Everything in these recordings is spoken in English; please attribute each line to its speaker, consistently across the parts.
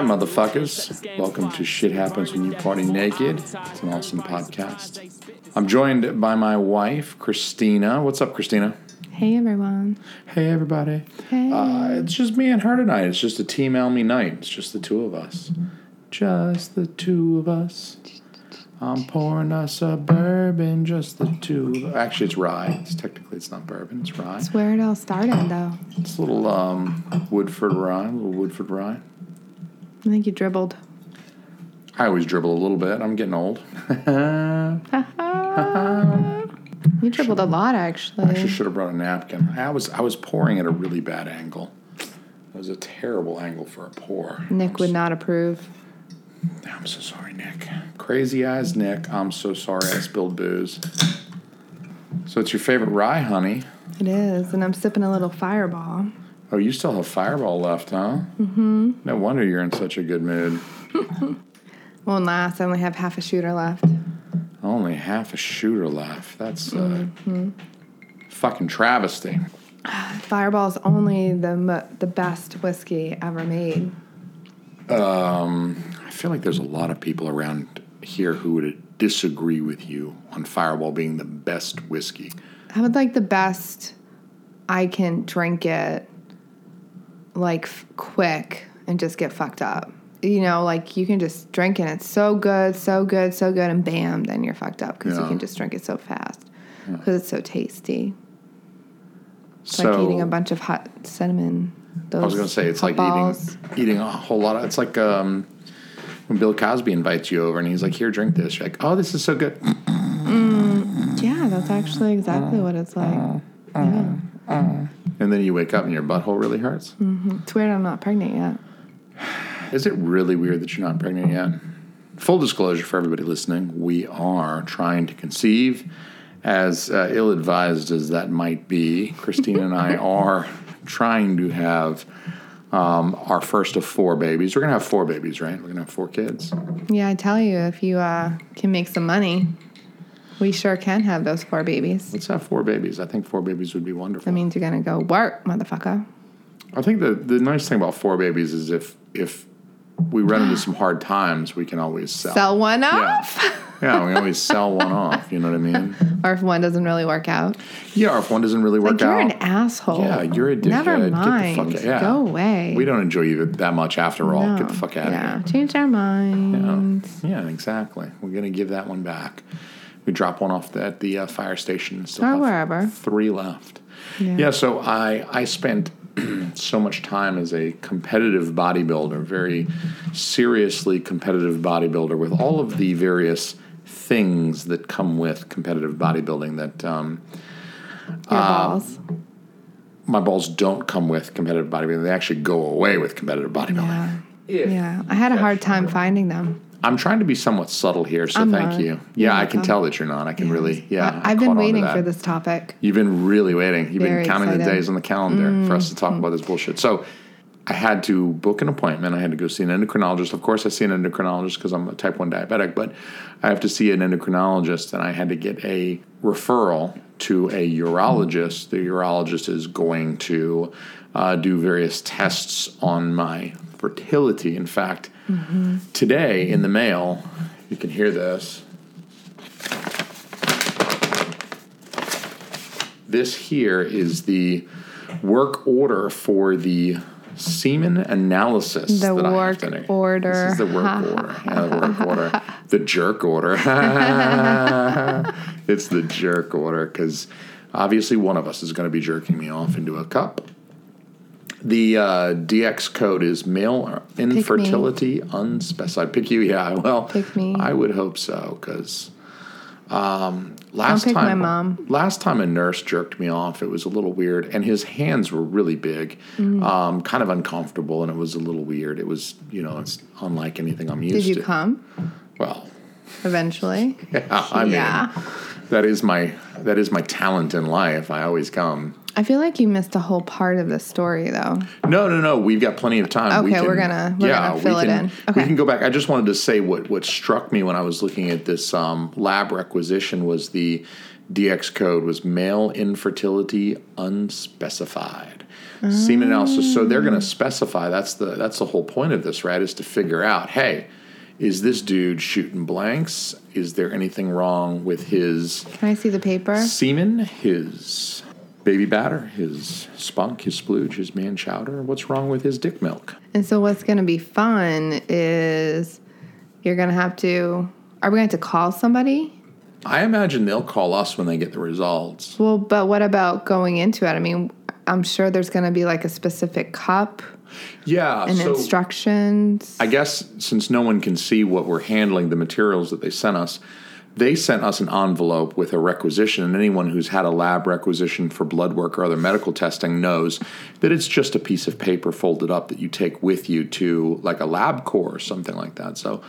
Speaker 1: Right, motherfuckers. Welcome to Shit Happens When You Party Naked. It's an awesome podcast. I'm joined by my wife, Christina. What's up, Christina?
Speaker 2: Hey everyone.
Speaker 1: Hey, everybody.
Speaker 2: Hey.
Speaker 1: Uh, it's just me and her tonight. It's just a Team Alme night. It's just the two of us. Just the two of us. I'm pouring us a bourbon, just the two. Actually, it's rye. It's technically it's not bourbon. It's rye.
Speaker 2: That's where it all started, though.
Speaker 1: It's a little um, Woodford rye. A little Woodford rye.
Speaker 2: I think you dribbled.
Speaker 1: I always dribble a little bit. I'm getting old.
Speaker 2: You dribbled a lot,
Speaker 1: I
Speaker 2: actually.
Speaker 1: actually should have brought a napkin. I was I was pouring at a really bad angle. It was a terrible angle for a pour.
Speaker 2: Nick would not approve.
Speaker 1: I'm so sorry, Nick. Crazy eyes, Nick. I'm so sorry I spilled booze. So it's your favorite rye, honey.
Speaker 2: It is, and I'm sipping a little fireball.
Speaker 1: Oh, you still have Fireball left, huh? Mm-hmm. No wonder you're in such a good mood.
Speaker 2: Won't last. I only have half a shooter left.
Speaker 1: Only half a shooter left. That's uh, fucking travesty.
Speaker 2: Fireball's only the mo- the best whiskey ever made.
Speaker 1: Um, I feel like there's a lot of people around here who would disagree with you on Fireball being the best whiskey.
Speaker 2: I would like the best. I can drink it like f- quick and just get fucked up. You know, like you can just drink it. and It's so good, so good, so good, and bam, then you're fucked up because
Speaker 1: Yeah.
Speaker 2: you can just drink it so fast because it's so tasty. It's
Speaker 1: so
Speaker 2: like eating a bunch of hot cinnamon. Those
Speaker 1: I was gonna say it's like
Speaker 2: balls.
Speaker 1: eating eating a whole lot of. It's like um, when Bill Cosby invites you over and he's like, "Here, drink this." You're like, "Oh, this is so good."
Speaker 2: Mm, yeah, that's actually exactly mm, what it's like. Mm, yeah,
Speaker 1: And then you wake up and your butthole really hurts.
Speaker 2: it's weird. I'm not pregnant yet.
Speaker 1: Is it really weird that you're not pregnant yet? Full disclosure for everybody listening, we are trying to conceive. As uh, ill advised as that might be, Christina and I are trying to have um, our first of four babies. We're going to have four babies, right? We're going to have four kids.
Speaker 2: Yeah, I tell you, if you uh, can make some money, we sure can have those four babies.
Speaker 1: Let's have four babies. I think four babies would be wonderful.
Speaker 2: That means you're gonna go work, motherfucker.
Speaker 1: I think the, the nice thing about four babies is if if we run into some hard times, we can always sell.
Speaker 2: Sell one off,
Speaker 1: Yeah, we always sell one off. You know what I mean?
Speaker 2: or if one doesn't really work out,
Speaker 1: Yeah, or if one doesn't really work
Speaker 2: like you're
Speaker 1: out.
Speaker 2: an asshole.
Speaker 1: Yeah, you're a dickhead.
Speaker 2: Never
Speaker 1: Get the
Speaker 2: mind.
Speaker 1: yeah.
Speaker 2: Go away.
Speaker 1: We don't enjoy you that much after all.
Speaker 2: No.
Speaker 1: Get the fuck out
Speaker 2: yeah.
Speaker 1: of
Speaker 2: Change our minds.
Speaker 1: Yeah. yeah, exactly. We're gonna give that one back. We drop one off at the uh, fire station. and Still
Speaker 2: Or
Speaker 1: have
Speaker 2: wherever.
Speaker 1: Three left.
Speaker 2: Yeah.
Speaker 1: Yeah. so I I spent so much time as a competitive bodybuilder, very seriously competitive bodybuilder, with all of the various things that come with competitive bodybuilding. That um,
Speaker 2: Your
Speaker 1: uh,
Speaker 2: balls.
Speaker 1: my balls don't come with competitive bodybuilding; they actually go away with competitive bodybuilding.
Speaker 2: Yeah.
Speaker 1: If
Speaker 2: Yeah. I had a hard time finding them.
Speaker 1: I'm trying to be somewhat subtle here, so
Speaker 2: I'm
Speaker 1: thank
Speaker 2: not.
Speaker 1: you. Yeah, I can tell that you're not. I can really, yeah.
Speaker 2: I,
Speaker 1: caught
Speaker 2: been waiting for this topic.
Speaker 1: You've been really waiting. You've
Speaker 2: Very
Speaker 1: been counting the
Speaker 2: excited. Mm-hmm.
Speaker 1: days on the calendar for us to talk about this bullshit. So I had to book an appointment. I had to go see an endocrinologist. Of course, I see an endocrinologist because I'm a type 1 diabetic, but I have to see an endocrinologist and I had to get a referral to a urologist. The urologist is going to uh, do various tests on my fertility. In fact,
Speaker 2: Mm-hmm.
Speaker 1: today in the mail, you can hear this. This here is the work order for the semen analysis.
Speaker 2: The
Speaker 1: that I have
Speaker 2: work order.
Speaker 1: This is the work order. Yeah, the work order. The jerk order. it's the jerk order because obviously one of us is going to be jerking me off into a cup. The uh, DX code is male infertility unspecified. Pick you, yeah. Well,
Speaker 2: Pick me.
Speaker 1: I would hope so because um, last
Speaker 2: pick my
Speaker 1: time,
Speaker 2: mom.
Speaker 1: last time a nurse jerked me off, it was a little weird, and his hands were really big,
Speaker 2: Mm.
Speaker 1: um, kind of uncomfortable, and it was a little weird. It was, you know, it's unlike anything I'm used
Speaker 2: Did you
Speaker 1: to.
Speaker 2: come
Speaker 1: Well,
Speaker 2: eventually?
Speaker 1: yeah, I mean,
Speaker 2: Yeah.
Speaker 1: that is my that is my talent in life. I always come.
Speaker 2: I feel like you missed a whole part of the story, though.
Speaker 1: No, no, no. We've got plenty of time.
Speaker 2: Okay, we're gonna- we're gonna fill
Speaker 1: we
Speaker 2: it
Speaker 1: can,
Speaker 2: in.
Speaker 1: We
Speaker 2: Okay.
Speaker 1: can go back. I just wanted to say what what struck me when I was looking at this um, lab requisition was the DX code was male infertility unspecified. semen analysis. So they're going to specify. That's the that's the whole point of this, right? Is to figure out, hey, is this dude shooting blanks? Is there anything wrong with his
Speaker 2: Can I see the paper?
Speaker 1: semen, his baby batter, his spunk, his splooge, his man chowder? What's wrong with his dick milk?
Speaker 2: And so what's going to be fun is you're going to have to. Are we going to call somebody?
Speaker 1: I imagine they'll call us when they get the results.
Speaker 2: Well, but what about going into it? I mean, I'm sure there's going to be like a specific cup
Speaker 1: Yeah,
Speaker 2: and
Speaker 1: so
Speaker 2: instructions.
Speaker 1: I guess since no one can see what we're handling, the materials that they sent us, they sent us an envelope with a requisition. And anyone who's had a lab requisition for blood work or other medical testing knows that it's just a piece of paper folded up that you take with you to like a LabCorp or something like that. So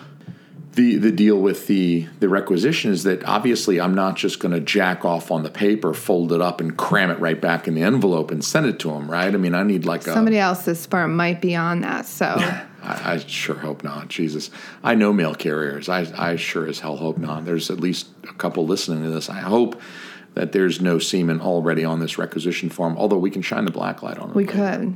Speaker 1: the the deal with the the requisition is that obviously I'm not just going to jack off on the paper, fold it up, and cram it right back in the envelope and send it to them, right? I mean, I need like a
Speaker 2: Somebody else's sperm might be on that. So
Speaker 1: I, I sure hope not. Jesus, I know mail carriers. I, I sure as hell hope not. There's at least a couple listening to this. I hope that there's no semen already on this requisition form. Although we can shine the black light on it.
Speaker 2: we could.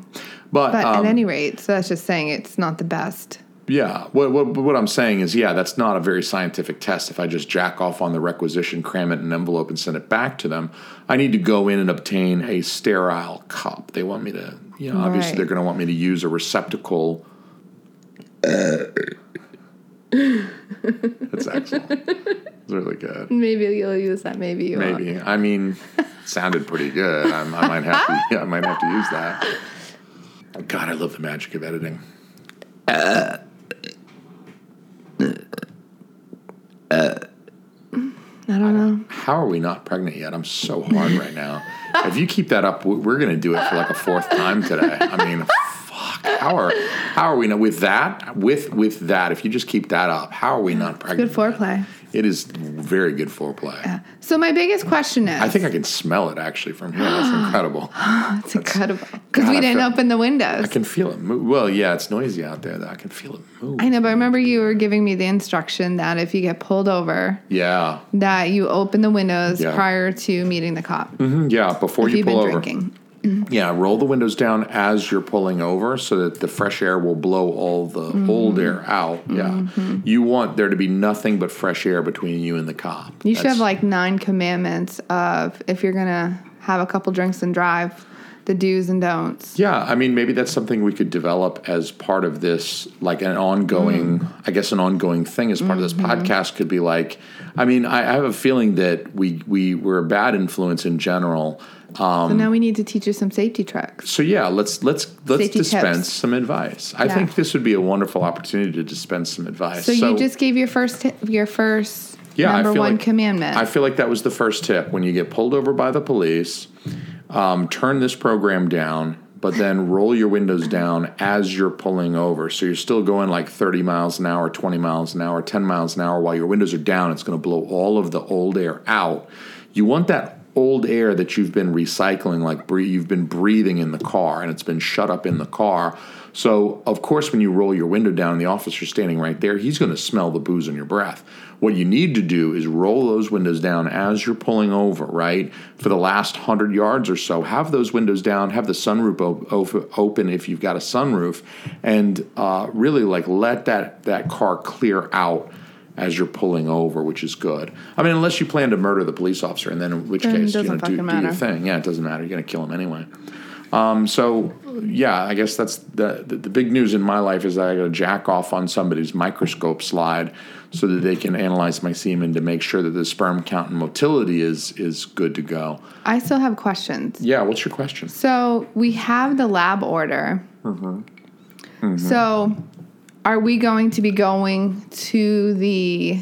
Speaker 1: but,
Speaker 2: But
Speaker 1: um,
Speaker 2: at any rate, so that's just saying it's not the best.
Speaker 1: Yeah. What, what what I'm saying is, yeah, that's not a very scientific test. If I just jack off on the requisition, cram it in an envelope, and send it back to them, I need to go in and obtain a sterile cup. They want me to, you know, obviously
Speaker 2: Right.
Speaker 1: they're going to want me to use a receptacle. That's excellent. It's really good.
Speaker 2: Maybe you'll use that. Maybe you won't.
Speaker 1: Maybe. I mean, sounded pretty good. I, I might have to. Yeah, I might have to use that. God, I love the magic of editing.
Speaker 2: Uh, I don't know.
Speaker 1: How are we not pregnant yet? I'm so hard right now. If you keep that up, we- we're going to do it for like a fourth time today. I mean, fuck. How are how are we not with that? With with that, if you just keep that up, how are we not pregnant?
Speaker 2: Good foreplay.
Speaker 1: It is very good foreplay. Yeah.
Speaker 2: So my biggest question is,
Speaker 1: I think I can smell it actually from here. That's incredible.
Speaker 2: it's incredible because we
Speaker 1: I
Speaker 2: didn't
Speaker 1: feel-
Speaker 2: open the windows.
Speaker 1: I can feel it move. Well, yeah, it's noisy out there. Though. I can feel it move.
Speaker 2: I know, but I remember you were giving me the instruction that if you get pulled over,
Speaker 1: Yeah,
Speaker 2: that you open the windows
Speaker 1: Yeah.
Speaker 2: prior to meeting the cop.
Speaker 1: Mhm, yeah. Before
Speaker 2: If
Speaker 1: you pull
Speaker 2: been
Speaker 1: over,
Speaker 2: drinking.
Speaker 1: Yeah, roll the windows down as you're pulling over, so that the fresh air will blow all the
Speaker 2: Mm-hmm.
Speaker 1: old air out. Yeah, you want there to be nothing but fresh air between you and the cop.
Speaker 2: You should have like nine commandments of if you're gonna have a couple drinks and drive, the do's and don'ts.
Speaker 1: Yeah, I mean, maybe that's something we could develop as part of this, like an ongoing,
Speaker 2: Mm.
Speaker 1: I guess, an ongoing thing as part of this
Speaker 2: Mm-hmm.
Speaker 1: podcast could be like. I mean, I, I have a feeling that we we were a bad influence in general. Um,
Speaker 2: so now we need to teach you some safety tricks.
Speaker 1: so yeah, let's let's let's
Speaker 2: Safety
Speaker 1: dispense
Speaker 2: tips.
Speaker 1: some advice. I
Speaker 2: Yeah.
Speaker 1: think this would be a wonderful opportunity to dispense some advice.
Speaker 2: So, you just gave your first your first
Speaker 1: Yeah,
Speaker 2: number one
Speaker 1: like-
Speaker 2: commandment.
Speaker 1: I feel like that was the first tip. When you get pulled over by the police, um, turn this program down, but then roll your windows down as you're pulling over. So you're still going like 30 miles an hour, 20 miles an hour, 10 miles an hour while your windows are down. It's going to blow all of the old air out. You want that old air that you've been recycling, like bre- you've been breathing in the car and it's been shut up in the car. So, of course, when you roll your window down the officer's standing right there, he's going to smell the booze in your breath. What you need to do is roll those windows down as you're pulling over, right? For the last 100 yards or so, have those windows down, have the sunroof op- open if you've got a sunroof, and uh, really like let that, that car clear out as you're pulling over, which is good. I mean, unless you plan to murder the police officer, and then in which
Speaker 2: Then
Speaker 1: case, you know, do, do your thing. Yeah, it doesn't matter. You're going to kill him anyway. Um, so yeah, I guess that's the, the the big news in my life is that I got to jack off on somebody's microscope slide so that they can analyze my semen to make sure that the sperm count and motility is is good to go.
Speaker 2: I still have questions.
Speaker 1: Yeah, what's your question?
Speaker 2: So we have the lab order.
Speaker 1: Mm-hmm.
Speaker 2: So are we going to be going to the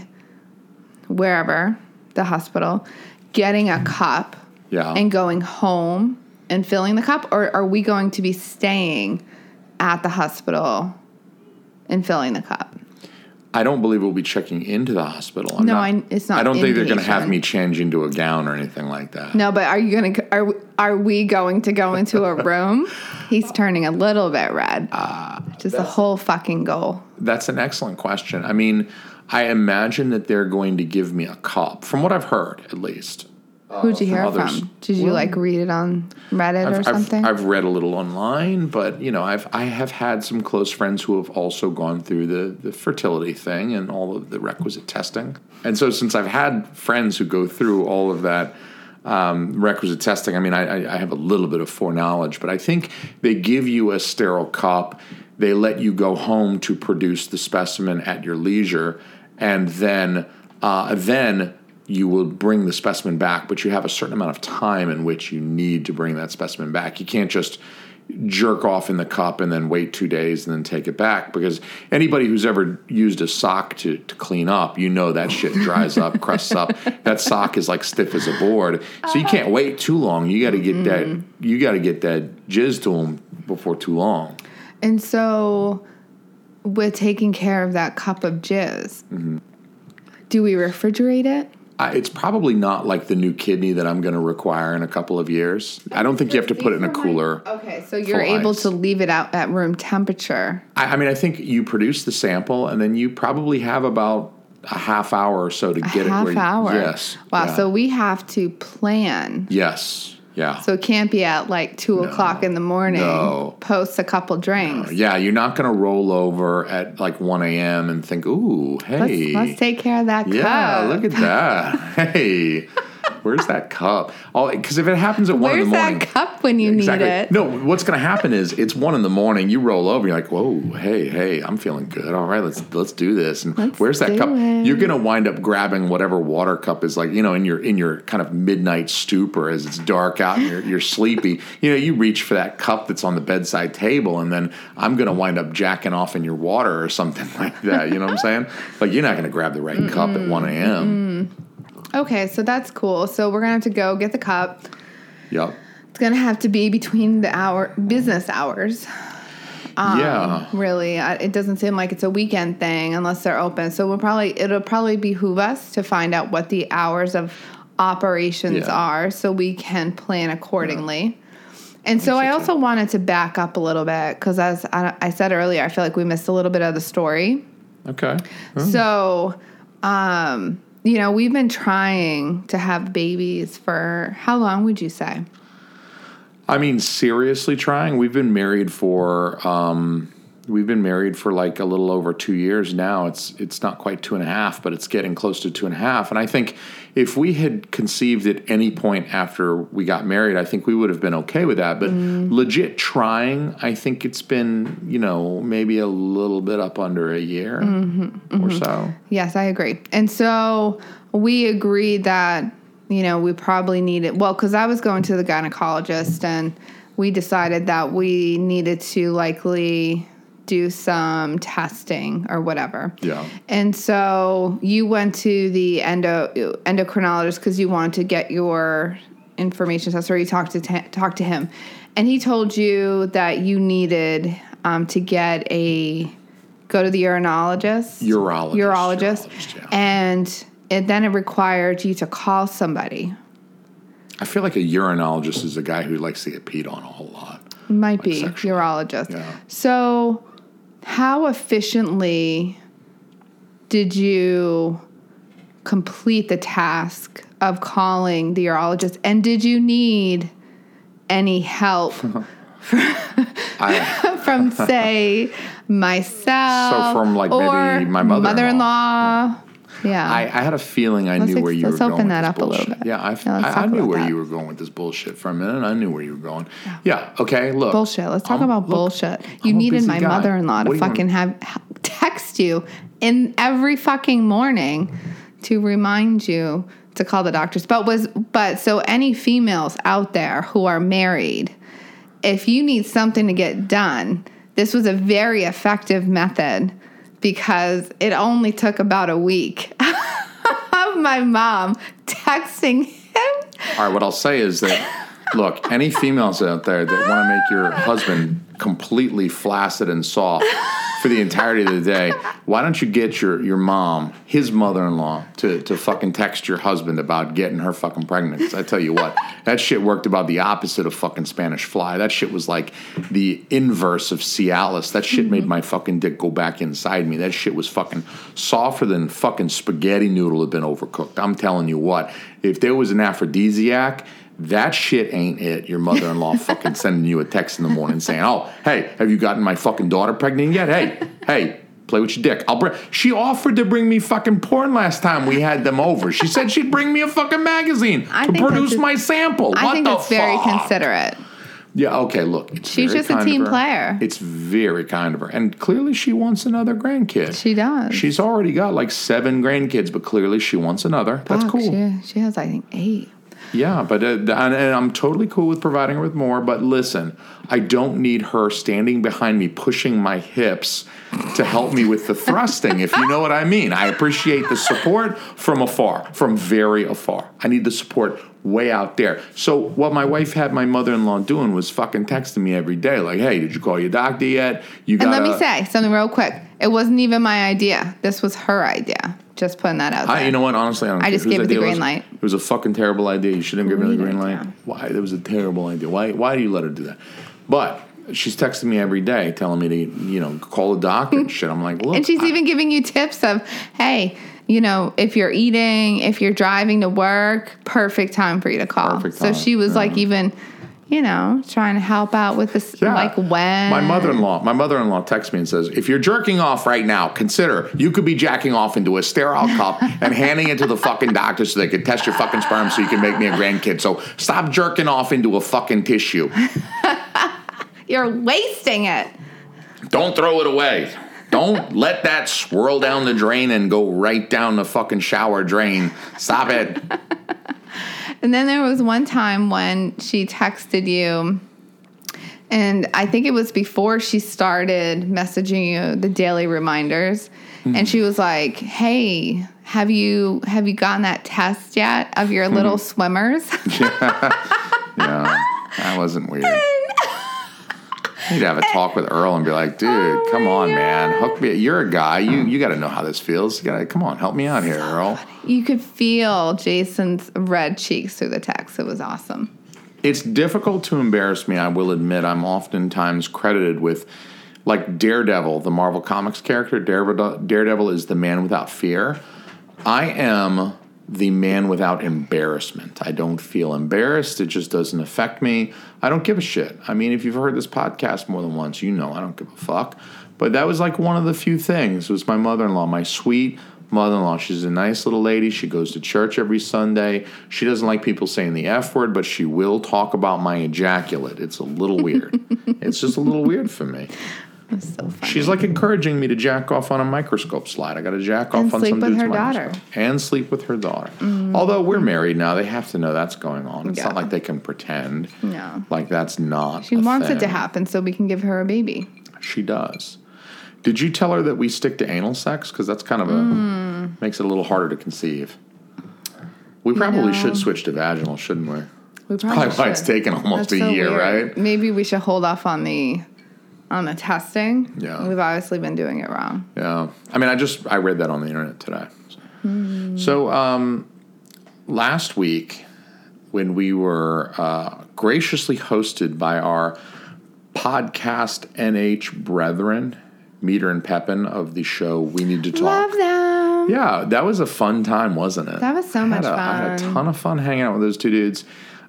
Speaker 2: wherever the hospital, getting a cup
Speaker 1: Yeah.
Speaker 2: and going home and filling the cup, or are we going to be staying at the hospital and filling the cup?
Speaker 1: I don't believe we'll be checking into the hospital. I'm
Speaker 2: No,
Speaker 1: not,
Speaker 2: I- it's not
Speaker 1: I don't think they're going to have me change into a gown or anything like that.
Speaker 2: No, but are you gonna? Are are we going to go into a room? He's turning a little bit red.
Speaker 1: Ah,
Speaker 2: Just the whole fucking goal.
Speaker 1: That's an excellent question. I mean, I imagine that they're going to give me a cup, from what I've heard, at least.
Speaker 2: Who'd you hear
Speaker 1: others.
Speaker 2: from? Did you
Speaker 1: Well,
Speaker 2: like read it on Reddit or
Speaker 1: I've,
Speaker 2: something?
Speaker 1: I've read a little online, but you know, I've I have had some close friends who have also gone through the the fertility thing and all of the requisite testing. And so, since I've had friends who go through all of that um, requisite testing, I mean, I, I- I have a little bit of foreknowledge, but I think they give you a sterile cup. They let you go home to produce the specimen at your leisure, and then uh, then you will bring the specimen back, but you have a certain amount of time in which you need to bring that specimen back. You can't just jerk off in the cup and then wait two days and then take it back because anybody who's ever used a sock to, to clean up, you know that shit dries up, crusts up. That sock is like stiff as a board, so you can't wait too long. You got to get that. You got to get that jizz to them before too long.
Speaker 2: and so, with taking care of that cup of jizz,
Speaker 1: Mm-hmm.
Speaker 2: do we refrigerate it?
Speaker 1: I, it's probably not like the new kidney that I'm going to require in a couple of years. I don't think you have to put it in a cooler.
Speaker 2: Okay, so you're able
Speaker 1: ice.
Speaker 2: to leave it out at room temperature.
Speaker 1: I, I mean, I think you produce the sample, and then you probably have about a half hour or so to get it
Speaker 2: Half hour.
Speaker 1: Yes.
Speaker 2: Wow.
Speaker 1: Yeah.
Speaker 2: So we have to plan.
Speaker 1: yes. Yeah.
Speaker 2: So it can't be at like two o'clock in the morning.
Speaker 1: No.
Speaker 2: Post a couple drinks.
Speaker 1: yeah, you're not going to roll over at like 1 a.m. and think, "Ooh, hey,
Speaker 2: Let's, let's take care of that
Speaker 1: yeah,
Speaker 2: cup.
Speaker 1: look at that. hey, where's that cup? Oh, because if it happens at one in
Speaker 2: Where's
Speaker 1: the morning,
Speaker 2: that cup when you
Speaker 1: Exactly.
Speaker 2: need it?
Speaker 1: No, what's going to happen is it's one in the morning. You roll over. You're like, "Whoa, hey, hey, I'm feeling good. All right, let's let's do this." And
Speaker 2: Let's
Speaker 1: where's that cup?
Speaker 2: it.
Speaker 1: You're going to wind up grabbing whatever water cup is like, you know, in your in your kind of midnight stupor as it's dark out and you're, you're sleepy. You know, you reach for that cup that's on the bedside table, and then I'm going to wind up jacking off in your water or something like that. You know what I'm saying? Like you're not going to grab the right cup at 1 a.m.
Speaker 2: Okay, so that's cool. So we're gonna have to go get the cup.
Speaker 1: Yep.
Speaker 2: It's gonna have to be between the hour business hours. Um,
Speaker 1: yeah.
Speaker 2: Really, I- it doesn't seem like it's a weekend thing unless they're open. So we'll probably it'll probably behoove us to find out what the hours of operations
Speaker 1: Yeah.
Speaker 2: are, so we can plan accordingly. And so I also wanted to back up a little bit because, as I, I said earlier, I feel like we missed a little bit of the story.
Speaker 1: Okay.
Speaker 2: So, um, you know, we've been trying to have babies for how long would you say?
Speaker 1: I mean, seriously trying. We've been married for um, we've been married for like a little over two years now. It's it's not quite two and a half, but it's getting close to two and a half. And I think if we had conceived at any point after we got married, I think we would have been okay with that. But mm. legit trying, I think it's been you know maybe a little bit up under a year mm-hmm, or mm-hmm. so.
Speaker 2: Yes, I agree. And so we agreed that, you know, we probably needed, well, because I was going to the gynecologist and we decided that we needed to likely do some testing or whatever.
Speaker 1: Yeah.
Speaker 2: And so you went to the endo endocrinologist because you wanted to get your information test, or you talked to ta- talked to him, and he told you that you needed um, to get a go to the urinologist,
Speaker 1: Urologist,
Speaker 2: urologist,
Speaker 1: urologist, yeah.
Speaker 2: and it then it required you to call somebody.
Speaker 1: I feel like a urinologist is a guy who likes to get peed on a whole lot.
Speaker 2: Might be
Speaker 1: sexually.
Speaker 2: urologist.
Speaker 1: Yeah.
Speaker 2: So, how efficiently did you complete the task of calling the urologist? And did you need any help
Speaker 1: I,
Speaker 2: from, say, myself?
Speaker 1: So from, like, maybe
Speaker 2: or
Speaker 1: my mother-in-law.
Speaker 2: mother-in-law? Yeah.
Speaker 1: I, I had a feeling I
Speaker 2: Let's
Speaker 1: knew
Speaker 2: ex-
Speaker 1: where you
Speaker 2: let's
Speaker 1: were
Speaker 2: open
Speaker 1: going.
Speaker 2: that
Speaker 1: with
Speaker 2: up a
Speaker 1: this
Speaker 2: little
Speaker 1: bullshit.
Speaker 2: bit.
Speaker 1: Yeah, I've,
Speaker 2: Yeah, let's
Speaker 1: I, I knew where
Speaker 2: that.
Speaker 1: you were going with this bullshit for a minute. I knew where you were going. Yeah. Okay. Look.
Speaker 2: bullshit. Let's talk
Speaker 1: I'm-
Speaker 2: about
Speaker 1: look,
Speaker 2: bullshit. You
Speaker 1: I'm
Speaker 2: needed my
Speaker 1: guy.
Speaker 2: mother-in-law to
Speaker 1: do want-
Speaker 2: fucking have text you in every fucking morning to remind you to call the doctors. But was but so any females out there who are married, if you need something to get done, this was a very effective method because it only took about a week of my mom texting him
Speaker 1: All right. What I'll say is that Look, any females out there that want to make your husband completely flaccid and soft for the entirety of the day, why don't you get your, your mom, his mother in law, to, to fucking text your husband about getting her fucking pregnant? 'Cause I tell you what, that shit worked about the opposite of fucking Spanish fly. That shit was like the inverse of Cialis. That shit made my fucking dick go back inside me. That shit was fucking softer than fucking spaghetti noodle had been overcooked. I'm telling you what, if there was an aphrodisiac, that shit ain't it. Your mother in law fucking sending you a text in the morning saying, "Oh, hey, have you gotten my fucking daughter pregnant yet? Hey, hey." Play with your dick. I'll bring. She offered to bring me fucking porn last time we had them over. She said she'd bring me a fucking magazine
Speaker 2: I
Speaker 1: to produce
Speaker 2: that's
Speaker 1: my sample.
Speaker 2: I
Speaker 1: what
Speaker 2: think
Speaker 1: the
Speaker 2: it's very considerate.
Speaker 1: Yeah. Okay. Look,
Speaker 2: She's just a team player.
Speaker 1: It's very kind of her, and clearly she wants another grandkid.
Speaker 2: She does.
Speaker 1: She's already got like seven grandkids, but clearly she wants another. That's cool.
Speaker 2: She, she has, I think, eight.
Speaker 1: Yeah, but uh, and, and I'm totally cool with providing her with more. But listen, I don't need her standing behind me pushing my hips to help me with the thrusting, if you know what I mean. I appreciate the support from afar, from very afar. I need the support way out there. So what my wife had my mother-in-law doing was fucking texting me every day, like, "Hey, did you call your doctor yet? You got."
Speaker 2: And let me say something real quick. It wasn't even my idea. This was her idea. Just putting that out there.
Speaker 1: I, you know what? Honestly, I don't
Speaker 2: I just gave it the green
Speaker 1: was.
Speaker 2: light.
Speaker 1: It was a fucking terrible idea. You shouldn't have given her the green light. Why? It was a terrible idea. Why? Why do you let her do that? But she's texting me every day, telling me to, you know, call a doctor and shit. I'm like, look,
Speaker 2: and she's
Speaker 1: I-
Speaker 2: even giving you tips of, hey, you know, if you're eating, if you're driving to work, perfect time for you to call.
Speaker 1: Perfect
Speaker 2: so she was
Speaker 1: yeah.
Speaker 2: like even, you know, trying to help out with this,
Speaker 1: Yeah.
Speaker 2: like when.
Speaker 1: My mother-in-law, my mother-in-law texts me and says, "If you're jerking off right now, consider you could be jacking off into a sterile cup and handing it to the fucking doctor so they could test your fucking sperm so you can make me a grandkid. So stop jerking off into a fucking tissue.
Speaker 2: You're wasting it.
Speaker 1: Don't throw it away. Don't let that swirl down the drain and go right down the fucking shower drain. Stop it.
Speaker 2: And then there was one time when she texted you, and I think it was before she started messaging you the daily reminders, hmm. and she was like, "Hey, have you have you gotten that test yet of your hmm. little swimmers?"
Speaker 1: Yeah, that wasn't weird. Need to have a talk with Earl and be like, dude, oh, come on, man, hook me. You're a guy. You you got to know how this feels. You got to come on, help me out here, Earl.
Speaker 2: you could feel Jason's red cheeks through the text. It was awesome.
Speaker 1: It's difficult to embarrass me. I will admit, I'm oftentimes credited with, like Daredevil, the Marvel Comics character. Daredevil, Daredevil is the man without fear. I am the man without embarrassment. I don't feel embarrassed. It just doesn't affect me. I don't give a shit. I mean, if you've heard this podcast more than once, you know I don't give a fuck. But that was like one of the few things. Was my mother-in-law, my sweet mother-in-law. She's a nice little lady. She goes to church every Sunday. She doesn't like people saying the F word, but she will talk about my ejaculate. It's a little weird. it's just a little weird for me.
Speaker 2: So funny.
Speaker 1: She's like encouraging me to jack off on a microscope slide. I got to jack off
Speaker 2: And
Speaker 1: on
Speaker 2: sleep
Speaker 1: some
Speaker 2: with
Speaker 1: dude's microscope.
Speaker 2: daughter.
Speaker 1: And sleep with her daughter. Although we're married now, they have to know that's going on. It's not like they can pretend.
Speaker 2: No.
Speaker 1: like that's not.
Speaker 2: she wants it to happen so we can give her a baby.
Speaker 1: She does. Did you tell her that we stick to anal sex? Because that's kind of a
Speaker 2: Mm.
Speaker 1: makes it a little harder to conceive. We probably
Speaker 2: know.
Speaker 1: should switch to vaginal, shouldn't we?
Speaker 2: We
Speaker 1: Probably why it's taken almost
Speaker 2: That's
Speaker 1: a
Speaker 2: so
Speaker 1: year,
Speaker 2: weird.
Speaker 1: right?
Speaker 2: Maybe we should hold off on the on the testing.
Speaker 1: Yeah.
Speaker 2: We've obviously been doing it wrong.
Speaker 1: Yeah. I mean, I just I read that on the internet today.
Speaker 2: Hmm.
Speaker 1: So um, last week, when we were uh, graciously hosted by our podcast NH brethren, Meter and Pepin of the show We Need to Talk.
Speaker 2: Love them.
Speaker 1: Yeah, that was a fun time, wasn't it?
Speaker 2: That was so much
Speaker 1: a- I had a ton of fun hanging out with those two dudes.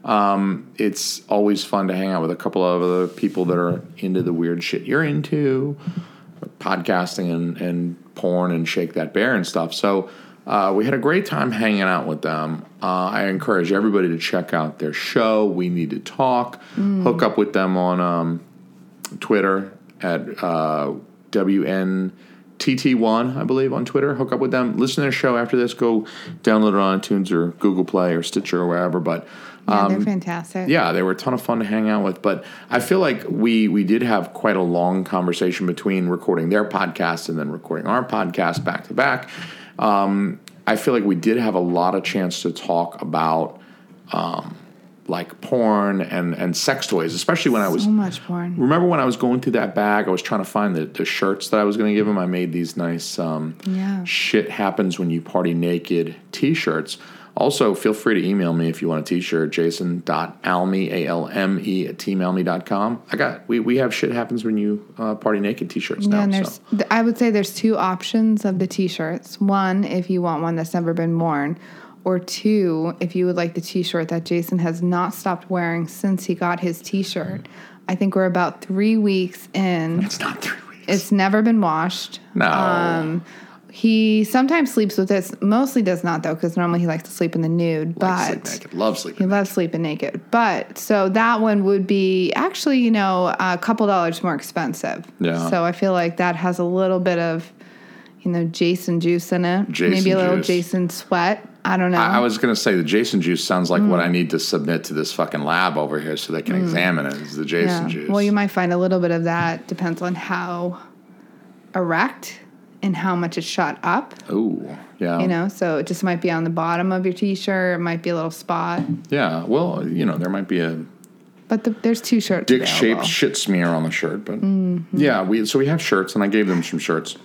Speaker 1: Um, it's always fun to hang out with a couple of other people that are into the weird shit you're into, podcasting and, and porn and shake that bear and stuff. So uh, we had a great time hanging out with them. Uh, I encourage everybody to check out their show. We need to talk.
Speaker 2: Mm.
Speaker 1: Hook up with them on um, Twitter at uh, WNTT1, I believe, on Twitter. Hook up with them. Listen to their show after this. Go download it on iTunes or Google Play or Stitcher or wherever. But
Speaker 2: Yeah, they're fantastic.
Speaker 1: Um, yeah, they were a ton of fun to hang out with. But I feel like we we did have quite a long conversation between recording their podcast and then recording our podcast back to back. Um, I feel like we did have a lot of chance to talk about um, like porn and and sex toys, especially when I was
Speaker 2: So much porn.
Speaker 1: Remember when I was going through that bag? I was trying to find the, the shirts that I was going to give him. I made these nice um,
Speaker 2: Yeah.
Speaker 1: shit happens when you party naked t-shirts. Also, feel free to email me if you want a t-shirt, jason.alme, A-L-M-E at teamalme.com. I got, we, we have shit happens when you uh, party naked t-shirts
Speaker 2: Yeah,
Speaker 1: now.
Speaker 2: and
Speaker 1: So.
Speaker 2: I would say there's two options of the t-shirts. One, if you want one that's never been worn, or two, if you would like the t-shirt that Jason has not stopped wearing since he got his t-shirt. I think we're about three weeks in.
Speaker 1: It's not three weeks.
Speaker 2: It's never been washed.
Speaker 1: No.
Speaker 2: Um, he sometimes sleeps with this. Mostly does not though, because normally he likes to sleep in the nude.
Speaker 1: Like sleep
Speaker 2: but
Speaker 1: naked. Love
Speaker 2: he
Speaker 1: sleeping.
Speaker 2: loves sleeping naked. But so that one would be actually, you know, a couple dollars more expensive.
Speaker 1: Yeah.
Speaker 2: So I feel like that has a little bit of, you know, Jason juice in it.
Speaker 1: Jason
Speaker 2: Maybe a little
Speaker 1: juice.
Speaker 2: Jason sweat. I don't know.
Speaker 1: I, I was going to say the Jason juice sounds like
Speaker 2: Mm.
Speaker 1: what I need to submit to this fucking lab over here so they can examine it. Is the Jason juice?
Speaker 2: Well, you might find a little bit of that. Depends on how erect and how much it's shot up.
Speaker 1: Ooh, yeah.
Speaker 2: You know, so it just might be on the bottom of your t-shirt. It might be a little spot.
Speaker 1: Yeah. Well, you know, there might be a
Speaker 2: But the, there's two shirts.
Speaker 1: Dick-shaped shit smear on the shirt. But
Speaker 2: Mm-hmm.
Speaker 1: yeah, we so we have shirts, and I gave them some shirts.